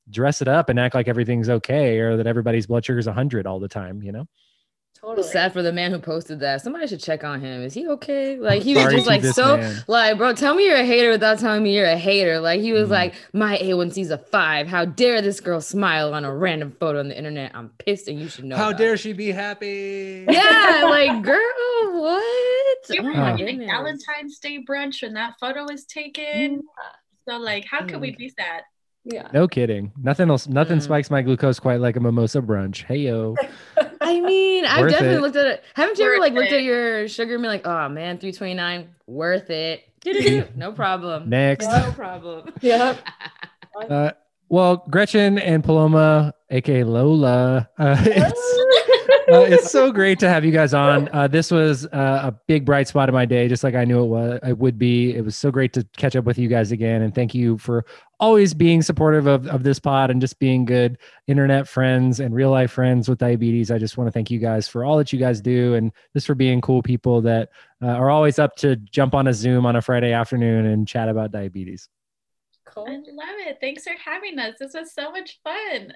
dress it up and act like everything's okay or that everybody's blood sugar is 100 all the time you know Totally. Sad for the man who posted that. Somebody should check on him. Is he okay? Like he was just like so man. like, bro, tell me you're a hater without telling me you're a hater. Like he was mm. like, my A1C's a five. How dare this girl smile on a random photo on the internet? I'm pissed and you should know. How dare it. she be happy? Yeah, like girl, what? We were oh, getting Valentine's Day brunch when that photo was taken. So like, how could we mm. be sad? Yeah. No kidding. Nothing else. Nothing mm. spikes my glucose quite like a mimosa brunch. Hey yo. I mean, I've definitely it. looked at it. Haven't you worth ever like looked at your sugar and been like, oh man, 329, worth it. no problem. Next. No problem. yep. Uh, well, Gretchen and Paloma, aka Lola, uh, it's, uh, it's so great to have you guys on. Uh, this was uh, a big bright spot of my day, just like I knew it was. It would be. It was so great to catch up with you guys again, and thank you for always being supportive of, of this pod and just being good internet friends and real life friends with diabetes. I just want to thank you guys for all that you guys do and just for being cool people that uh, are always up to jump on a Zoom on a Friday afternoon and chat about diabetes. Cool. I love it. Thanks for having us. This was so much fun.